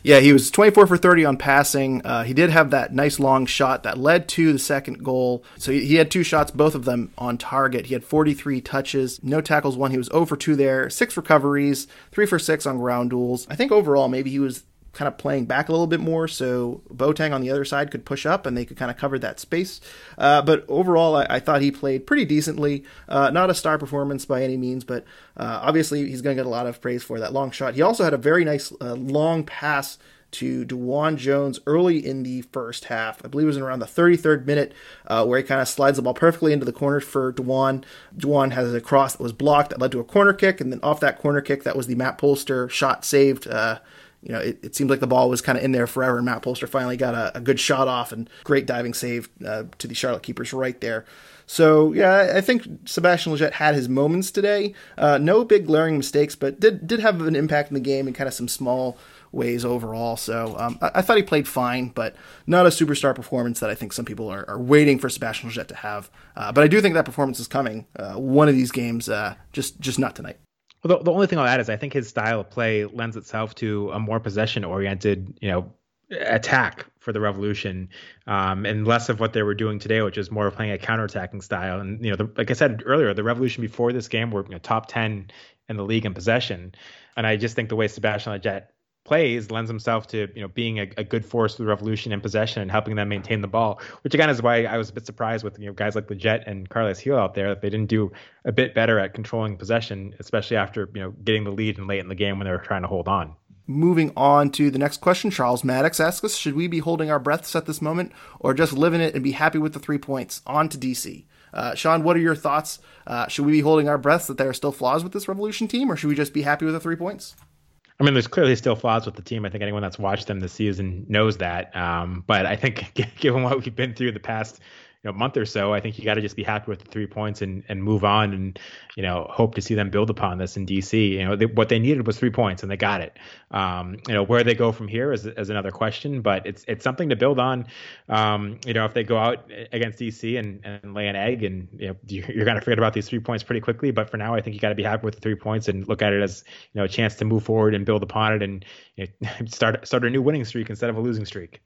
Yeah, he was 24 for 30 on passing. Uh, he did have that nice long shot that led to the second goal. So he, he, had two shots, both of them on target. He had 43 touches, no tackles, one. He was 0 for 2 there, six recoveries, three for six on ground duels. I think overall, maybe he was kind of playing back a little bit more so Boateng on the other side could push up and they could kind of cover that space. Uh, but overall, I, I, thought he played pretty decently. Uh, not a star performance by any means, but uh, obviously he's going to get a lot of praise for that long shot. He also had a very nice uh, long pass to DeJuan Jones early in the first half. I believe it was in around the 33rd minute uh, where he kind of slides the ball perfectly into the corner for DeJuan. DeJuan has a cross that was blocked that led to a corner kick, and then off that corner kick, that was the Matt Polster shot saved uh, you know, it, it seemed like the ball was kind of in there forever, and Matt Polster finally got a, a good shot off and great diving save uh, to the Charlotte keepers right there. So yeah, I think Sebastian Lletget had his moments today. Uh, no big glaring mistakes, but did did have an impact in the game in kind of some small ways overall. So um, I, I, thought he played fine, but not a superstar performance that I think some people are, are waiting for Sebastian Lletget to have. Uh, but I do think that performance is coming. Uh, one of these games, uh, just just not tonight. Well, the, the only thing I'll add is I think his style of play lends itself to a more possession-oriented, you know, attack for the revolution um, and less of what they were doing today which is more of playing a counter-attacking style. And you know the, like i said earlier the revolution before this game were you know, top 10 in the league in possession. And i just think the way sebastian lletget plays lends himself to you know being a, a, good force for the revolution in possession and helping them maintain the ball which again is why i was a bit surprised with you know guys like Lletget and Carlos gil out there that they didn't do a bit better at controlling possession especially after you know getting the lead and late in the game when they were trying to hold on Moving on to the next question, Charles Maddox asks us Should we be holding our breaths at this moment or just living it and be happy with the three points? On to DC. Uh, Sean, what are your thoughts? Uh, should we be holding our breaths that there are still flaws with this Revolution team or should we just be happy with the three points? I mean, there's clearly still flaws with the team. I think anyone that's watched them this season knows that. Um, but I think given what we've been through the past you know, month or so, I think you got to just be happy with the three points and, and move on and, you know, hope to see them build upon this in DC. You know, they, what they needed was three points and they got it. Um, you know, where they go from here is, is another question, but it's, it's something to build on. Um, you know, if they go out against DC and, and lay an egg and, you know, you're going to forget about these three points pretty quickly. But for now, I think you got to be happy with the three points and look at it as, you know, a chance to move forward and build upon it and you know, start, start a new winning streak instead of a losing streak.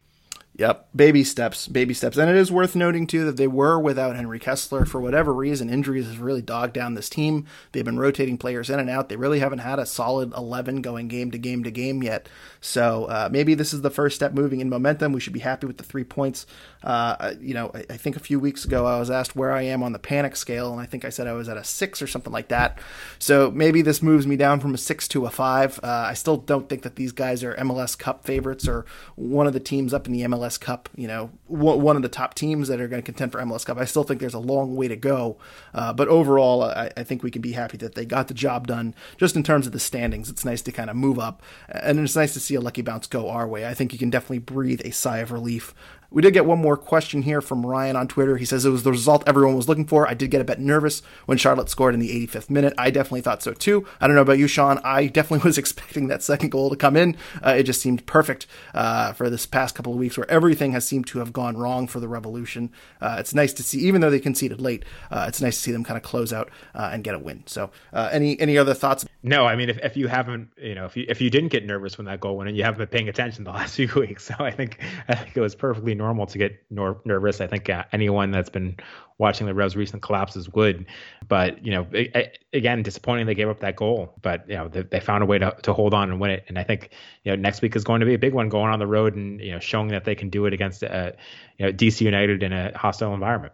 Yep, baby steps, baby steps. And it is worth noting, too, that they were without Henry Kessler. For whatever reason, injuries has really dogged down this team. They've been rotating players in and out. They really haven't had a solid 11 going game to game to game yet. So uh, maybe this is the first step moving in momentum. We should be happy with the three points. Uh, you know, I, I, think a few weeks ago I was asked where I am on the panic scale, and I think I said I was at a six or something like that. So maybe this moves me down from a six to a five. Uh, I still don't think that these guys are MLS Cup favorites or one of the teams up in the MLS MLS Cup, you know, one of the top teams that are going to contend for MLS Cup. I still think there's a long way to go, uh, but overall, I, I, think we can be happy that they got the job done. Just in terms of the standings, it's nice to kind of move up, and it's nice to see a lucky bounce go our way. I think you can definitely breathe a sigh of relief we did get one more question here from Ryan on Twitter. He says it was the result everyone was looking for. I did get a bit nervous when Charlotte scored in the 85th minute. I definitely thought so too. I don't know about you, Sean. I definitely was expecting that second goal to come in. Uh, it just seemed perfect uh, for this past couple of weeks where everything has seemed to have gone wrong for the Revolution. Uh, it's nice to see, even though they conceded late, uh, it's nice to see them kind of close out uh, and get a win. So, uh, any any other thoughts? No, I mean, if, if you haven't, you know, if you if you didn't get nervous when that goal went in, you haven't been paying attention the last few weeks. So I think I think it was perfectly normal to get nor- nervous. I think uh, anyone that's been watching the Revs' recent collapses would. But you know, it, it, again, disappointing they gave up that goal. But you know, they, they, found a way to, to hold on and win it. And I think you know next week is going to be a big one, going on the road and you know showing that they can do it against uh, you know DC United in a hostile environment.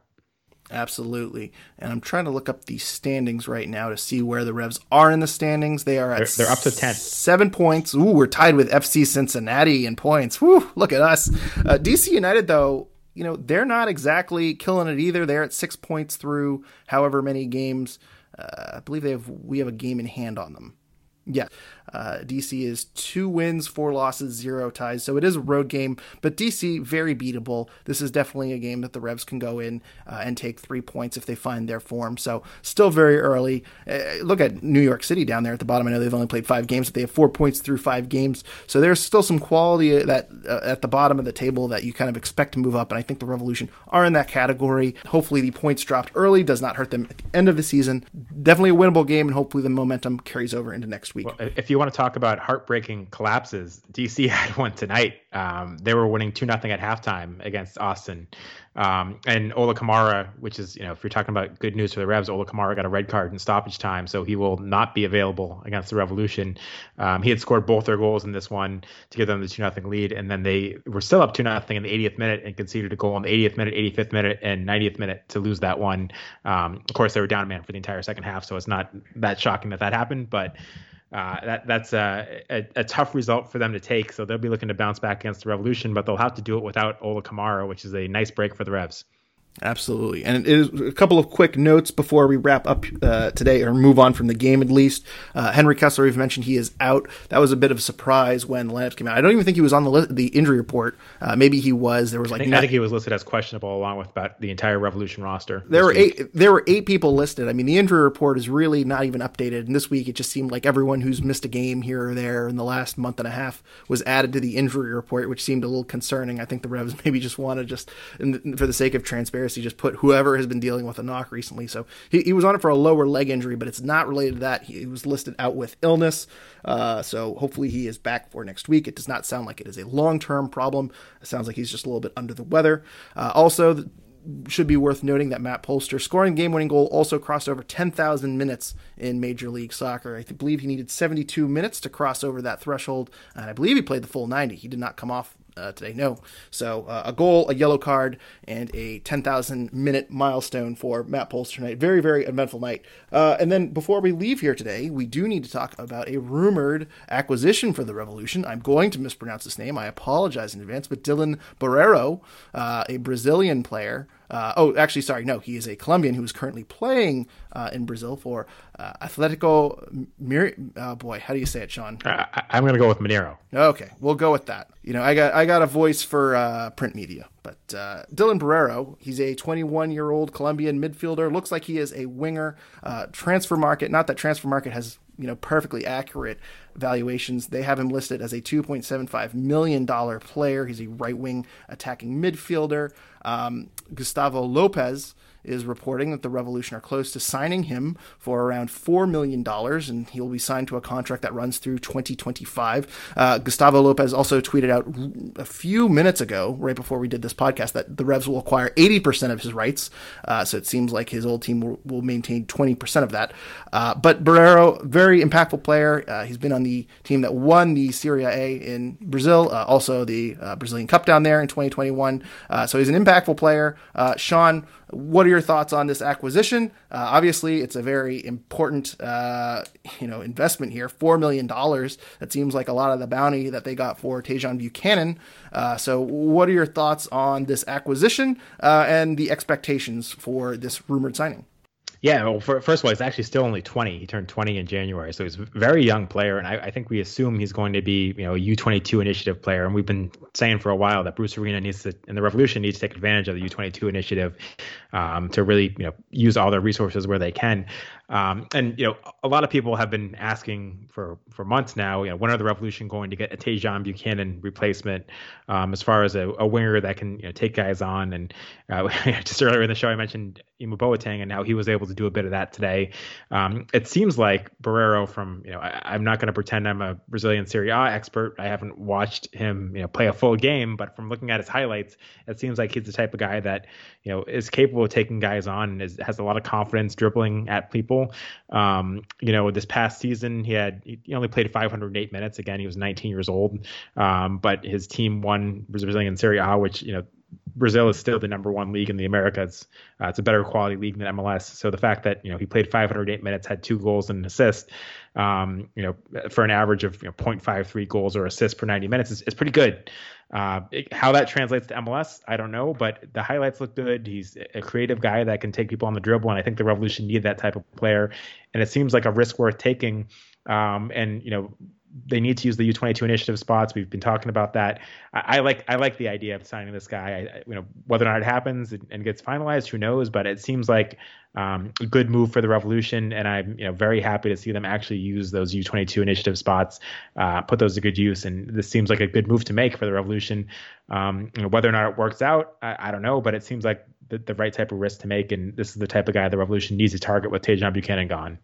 Absolutely. And I'm trying to look up the standings right now to see where the Revs are in the standings. They are at they're, they're up to 10. Seven points. Ooh, we're tied with FC Cincinnati in points. Woo, look at us. Uh, DC United, though, you know, they're not exactly killing it either. They're at six points through however many games. Uh, I believe they have we have a game in hand on them. Yeah. Uh, DC is two wins, four losses, zero ties. So it is a road game, but DC very beatable. This is definitely a game that the Revs can go in uh, and take three points if they find their form. So still very early. Uh, look at New York City down there at the bottom. I know they've only played five games, but they have four points through five games. So there's still some quality that uh, at the bottom of the table that you kind of expect to move up. And I think the Revolution are in that category. Hopefully the points dropped early does not hurt them at the end of the season. Definitely a winnable game, and hopefully the momentum carries over into next week. Well, if you want to talk about heartbreaking collapses, DC had one tonight. Um, they were winning two nothing at halftime against Austin. Um, and Ola Kamara, which is, you know, if you're talking about good news for the Revs, Ola Kamara got a red card in stoppage time, so he will not be available against the Revolution. Um, he had scored both their goals in this one to give them the 2 0 lead, and then they were still up 2 0 in the 80th minute and conceded a goal in the 80th minute, 85th minute, and 90th minute to lose that one. Um, of course, they were down a man for the entire second half, so it's not that shocking that that happened, but. Uh, that that's a, a, a, tough result for them to take. So they'll be looking to bounce back against the Revolution, but they'll have to do it without Ola Kamara, which is a nice break for the Revs. Absolutely. And it is a couple of quick notes before we wrap up uh, today or move on from the game at least. Uh, Henry Kessler, we've mentioned he is out. That was a bit of a surprise when the lineups came out. I don't even think he was on the li- the injury report. Uh, maybe he was. There was like I think, I think, he was listed as questionable along with about the entire Revolution roster. There were week. eight. There were eight people listed. I mean, the injury report is really not even updated. And this week, it just seemed like everyone who's missed a game here or there in the last month and a half was added to the injury report, which seemed a little concerning. I think the Revs maybe just want to just, for the sake of transparency, just put whoever has been dealing with a knock recently. So he, he was on it for a lower leg injury, but it's not related to that. He, he was listed out with illness. Uh, so hopefully he is back for next week. It does not sound like it is a long term problem. It sounds like he's just a little bit under the weather. Uh, also, should be worth noting that Matt Polster scoring game winning goal also crossed over 10,000 minutes in Major League Soccer. I believe he needed 72 minutes to cross over that threshold, and I believe he played the full 90. He did not come off uh, today. No. So uh, a goal, a yellow card, and a 10,000 minute milestone for Matt Polster tonight. Very, very eventful night. Uh, and then before we leave here today, we do need to talk about a rumored acquisition for the Revolution. I'm going to mispronounce this name. I apologize in advance, but Dylan Borrero, uh, a Brazilian player, uh, oh, actually, sorry, no, he is a Colombian who is currently playing uh, in Brazil for uh, Atletico. Mir- oh boy, how do you say it, Sean? I, am going to go with Mineiro. Okay, we'll go with that. You know, I got I got a voice for uh, print media, but uh, Dylan Borrero, he's a 21 year old Colombian midfielder. Looks like he is a winger. Uh, transfer market, not that transfer market has you know perfectly accurate valuations. They have him listed as a 2.75 million dollar player. He's a right wing attacking midfielder. Um, Gustavo Lopez is reporting that the Revolution are close to signing him for around $4 million, and he will be signed to a contract that runs through 2025. Uh, Gustavo Lopez also tweeted out a few minutes ago, right before we did this podcast, that the Revs will acquire 80% of his rights. Uh, so it seems like his old team will, will maintain 20% of that. Uh, but Borrero, very impactful player. Uh, he's been on the team that won the Serie A in Brazil, uh, also the uh, Brazilian Cup down there in 2021. so he's an impactful player. Sean, what are your thoughts on this acquisition? Uh, obviously, it's a very important, uh, you know, investment here. Four million dollars. That seems like a lot of the bounty that they got for Tajon Buchanan. Uh, so, what are your thoughts on this acquisition uh, and the expectations for this rumored signing? Yeah, well, for, first of all, he's actually still only 20. He turned 20 in January, so he's a very young player, and I, I think we assume he's going to be, you know, a U22 initiative player. And we've been saying for a while that Bruce Arena needs to, and the Revolution needs to take advantage of the U22 initiative um, to really, you know, use all their resources where they can. Um, and you know, a lot of people have been asking for for months now. You know, when are the Revolution going to get a Tajon Buchanan replacement? Um, as far as a, a, winger that can you know, take guys on, and uh, just earlier in the show, I mentioned Emu Boateng and how he was able to do a bit of that today. Um, it seems like Borrero from you know, I, am not going to pretend I'm a Brazilian Serie A expert. I haven't watched him you know play a full game, but from looking at his highlights, it seems like he's the type of guy that you know is capable of taking guys on and is, has a lot of confidence dribbling at people. Um, you know, this past season he had he only played 508 minutes. Again, he was 19 years old, um, but his team won Brazilian Serie A, which you know Brazil is still the number one league in the Americas. Uh, it's a better quality league than MLS. So the fact that you know he played 508 minutes, had two goals and an assist, um, you know, for an average of you know, 0.53 goals or assists per 90 minutes is, is pretty good. Uh, it, how that translates to MLS, I don't know, but the highlights look good. He's a creative guy that can take people on the dribble, and I think the Revolution need that type of player. And it seems like a risk worth taking. Um, and you know, they need to use the U22 initiative spots. We've been talking about that. I, I like I like the idea of signing this guy. I, you know whether or not it happens and gets finalized, who knows? But it seems like um, a good move for the Revolution, and I'm you know very happy to see them actually use those U22 initiative spots, uh, put those to good use. And this seems like a good move to make for the Revolution. Um, you know, whether or not it works out, I, I don't know, but it seems like the, the, right type of risk to make. And this is the type of guy the Revolution needs to target with Tajon Buchanan gone.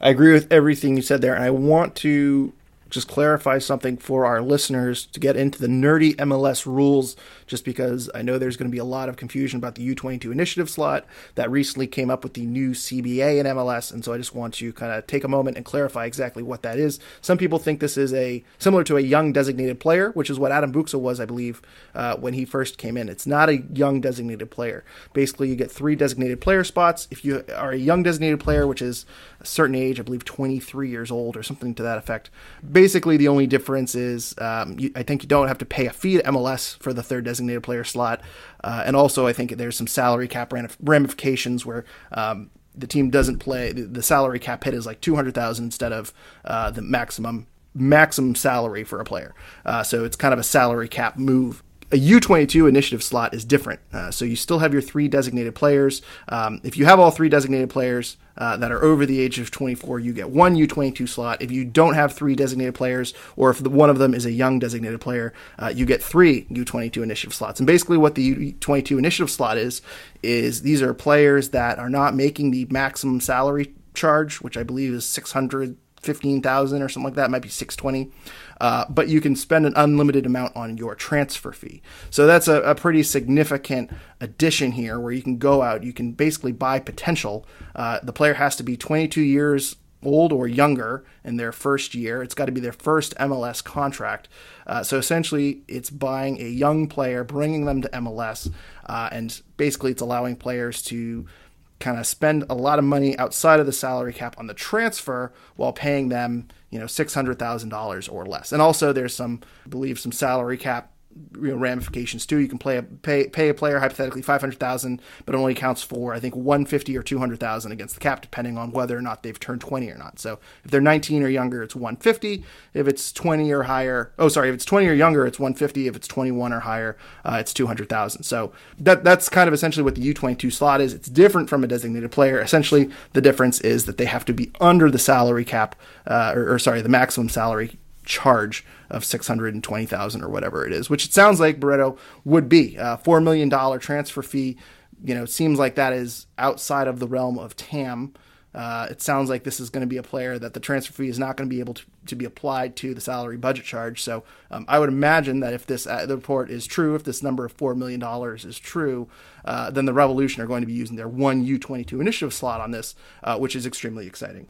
I agree with everything you said there, and I want to just clarify something for our listeners to get into the nerdy MLS rules, just because I know there's going to be a lot of confusion about the U22 initiative slot that recently came up with the new CBA in MLS. And so I just want to kind of take a moment and clarify exactly what that is. Some people think this is a similar to a young designated player, which is what Adam Buksa was, I believe, uh, when he first came in. It's not a young designated player. Basically, you get three designated player spots. If you are a young designated player, which is a certain age, I believe 23 years old or something to that effect, basically the only difference is um, you, I think you don't have to pay a fee to MLS for the third designated player slot, uh, and also I think there's some salary cap ramifications where. Um, the team doesn't play. The, salary cap hit is like two hundred thousand instead of uh, the maximum maximum salary for a player. Uh, so it's kind of a salary cap move a U22 initiative slot is different. Uh, so you still have your three designated players. Um, if you have all three designated players uh, that are over the age of 24, you get one U22 slot. If you don't have three designated players, or if the, one of them is a young designated player, uh, you get three U22 initiative slots. And basically, what the U22 initiative slot is, is these are players that are not making the maximum salary charge, which I believe is 600 fifteen thousand or something like that. It might be six twenty, uh, but you can spend an unlimited amount on your transfer fee. So that's a, a, pretty significant addition here, where you can go out, you can basically buy potential. Uh, the player has to be twenty two years old or younger in their first year. It's got to be their first MLS contract. Uh, so essentially, it's buying a young player, bringing them to MLS, uh, and basically, it's allowing players to kind of spend a lot of money outside of the salary cap on the transfer while paying them, you know, $600,000 or less. And also there's some, I believe, some salary cap you know, ramifications too. You can play a, pay pay a player hypothetically five hundred thousand, but only counts for I think one fifty or two hundred thousand against the cap, depending on whether or not they've turned twenty or not. So if they're nineteen or younger, it's one fifty. If it's twenty or higher, oh sorry, if it's twenty or younger, it's one fifty. If it's twenty one or higher, uh, it's two hundred thousand. So that that's kind of essentially what the U twenty two slot is. It's different from a designated player. Essentially, the difference is that they have to be under the salary cap, uh, or, or sorry, the maximum salary charge of 620,000 or whatever it is, which it sounds like Barreto would be. a $4 million transfer fee, you know, seems like that is outside of the realm of TAM. Uh, it sounds like this is going to be a player that the transfer fee is not going to be able to, to be applied to the salary budget charge. So um, I would imagine that if this uh, the report is true, if this number of four million dollars is true, uh, then the Revolution are going to be using their one U twenty two initiative slot on this, uh, which is extremely exciting.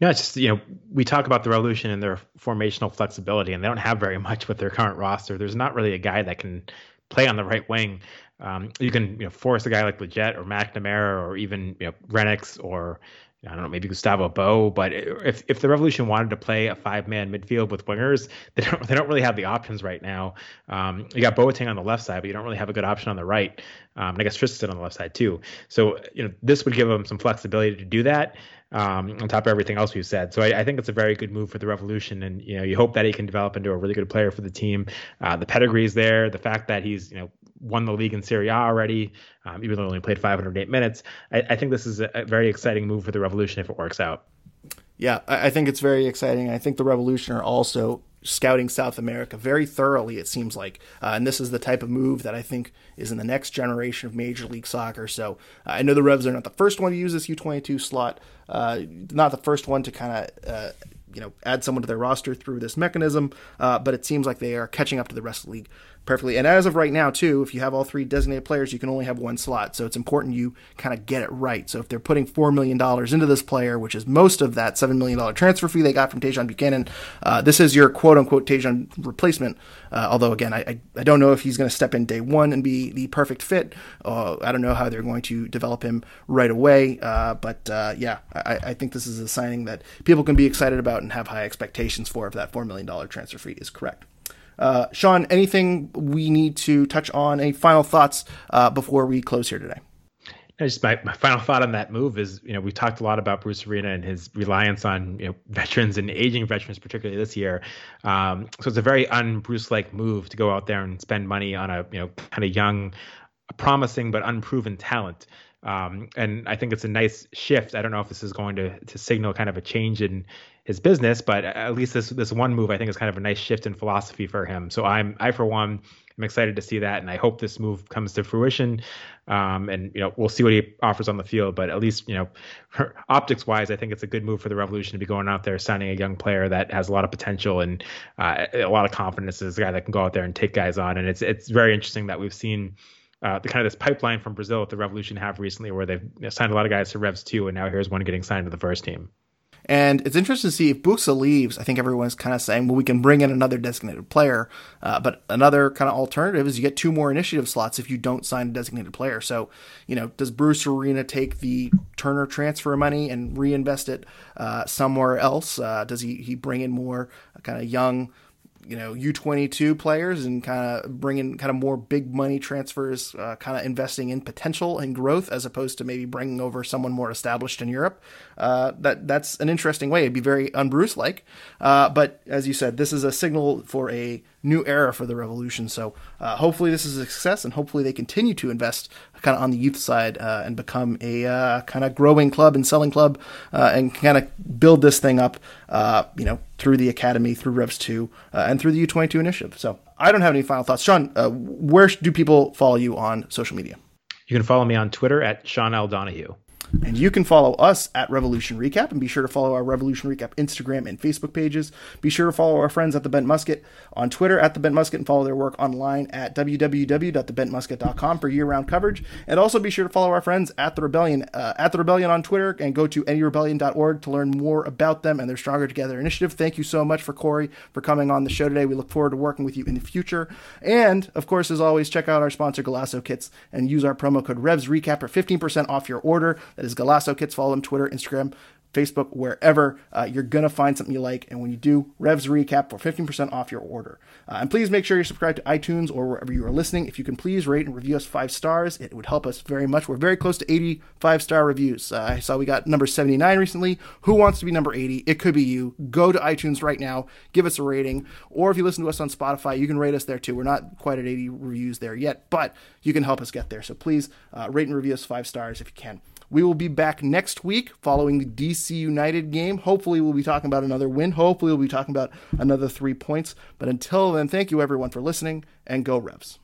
No, it's just you know we talk about the Revolution and their formational flexibility, and they don't have very much with their current roster. There's not really a guy that can play on the right wing. Um, you can you know force a guy like Lletget or McNamara or even you know Rennicks or I don't know, maybe Gustavo Bo, but if if the Revolution wanted to play a five man midfield with wingers, they don't they don't really have the options right now. Um, you got Boateng on the left side, but you don't really have a good option on the right. Um, and I guess Tristan on the left side too. So you know this would give them some flexibility to do that um, on top of everything else we've said. So I, I, think it's a very good move for the Revolution, and you know you hope that he can develop into a really good player for the team. Uh, the pedigree is there. The fact that he's you know won the league in Serie A already, um, even though he only played 508 minutes. I, I think this is a, a, very exciting move for the Revolution if it works out. Yeah, I, I think it's very exciting. I think the Revolution are also scouting South America very thoroughly, it seems like. Uh, and this is the type of move that I think is in the next generation of Major League Soccer. So uh, I know the Revs are not the first one to use this U22 slot, uh, not the first one to kind of. You know, add someone to their roster through this mechanism, uh, but it seems like they are catching up to the rest of the league perfectly. And as of right now, too, if you have all three designated players, you can only have one slot. So it's important you kind of get it right. So if they're putting $4 million into this player, which is most of that $7 million transfer fee they got from Tajon Buchanan, uh, this is your quote unquote Tajon replacement. Uh, although, again, I, I, don't know if he's going to step in day one and be the perfect fit. Uh, I don't know how they're going to develop him right away. Uh, but uh, yeah, I, I think this is a signing that people can be excited about and have high expectations for if that $4 million transfer fee is correct. Uh, Sean, anything we need to touch on? Any final thoughts uh, before we close here today? Just my, my final thought on that move is, you know, we talked a lot about Bruce Arena and his reliance on, you know, veterans and aging veterans, particularly this year. Um, so it's a very un-Bruce like move to go out there and spend money on a, you know, kind of young, promising but unproven talent. Um, and I think it's a nice shift. I don't know if this is going to to signal kind of a change in his business, but at least this this one move I think is kind of a nice shift in philosophy for him. So I'm I for one I'm excited to see that, and I hope this move comes to fruition. Um, and you know, we'll see what he offers on the field, but at least you know, optics wise, I think it's a good move for the Revolution to be going out there signing a young player that has a lot of potential and uh, a lot of confidence as a guy that can go out there and take guys on. And it's it's very interesting that we've seen. Uh, the kind of this pipeline from Brazil that the Revolution have recently, where they've signed a lot of guys to Revs too, and now here's one getting signed to the first team. And it's interesting to see if Buksa leaves. I think everyone's kind of saying, well, we can bring in another designated player. Uh, but another kind of alternative is you get two more initiative slots if you don't sign a designated player. So, you know, does Bruce Arena take the Turner transfer money and reinvest it uh, somewhere else? Uh, does he, he bring in more kind of young you know U22 players and kind of bringing kind of more big money transfers, uh, kind of investing in potential and growth as opposed to maybe bringing over someone more established in Europe. Uh, that that's an interesting way. It'd be very unBruce like, uh, but as you said, this is a signal for a new era for the revolution. So uh, hopefully this is a success, and hopefully they continue to invest kind of on the youth side uh, and become a uh, kind of growing club and selling club, uh, and kind of build this thing up, uh, you know, through the academy, through Revs two, uh, and through the U twenty two initiative. So I don't have any final thoughts, Sean. where do people follow you on social media? You can follow me on Twitter at Sean L. Donahue. And you can follow us at Revolution Recap and be sure to follow our Revolution Recap Instagram and Facebook pages. Be sure to follow our friends at The Bent Musket on Twitter at The Bent Musket and follow their work online at www.thebentmusket.com for year round coverage. And also be sure to follow our friends at The Rebellion, uh, at The Rebellion on Twitter and go to nerebellion.org to learn more about them and their Stronger Together initiative. Thank you so much for Corey for coming on the show today. We look forward to working with you in the future. And of course, as always, check out our sponsor, Golaco Kits, and use our promo code REVSRECAP for 15% off your order. That is Golaco Kits. Follow them Twitter, Instagram, Facebook, wherever. Uh, you're going to find something you like. And when you do, Revs Recap for 15% off your order. Uh, and please make sure you're subscribed to iTunes or wherever you are listening. If you can please rate and review us five stars, it would help us very much. We're very close to 85 star reviews. Uh, I saw we got number 79 recently. Who wants to be number 80? It could be you. Go to iTunes right now, give us a rating. Or if you listen to us on Spotify, you can rate us there too. We're not quite at 80 reviews there yet, but you can help us get there. So please uh, rate and review us five stars if you can. We will be back next week following the DC United game. Hopefully, we'll be talking about another win. Hopefully, we'll be talking about another three points. But until then, thank you everyone for listening and go Revs.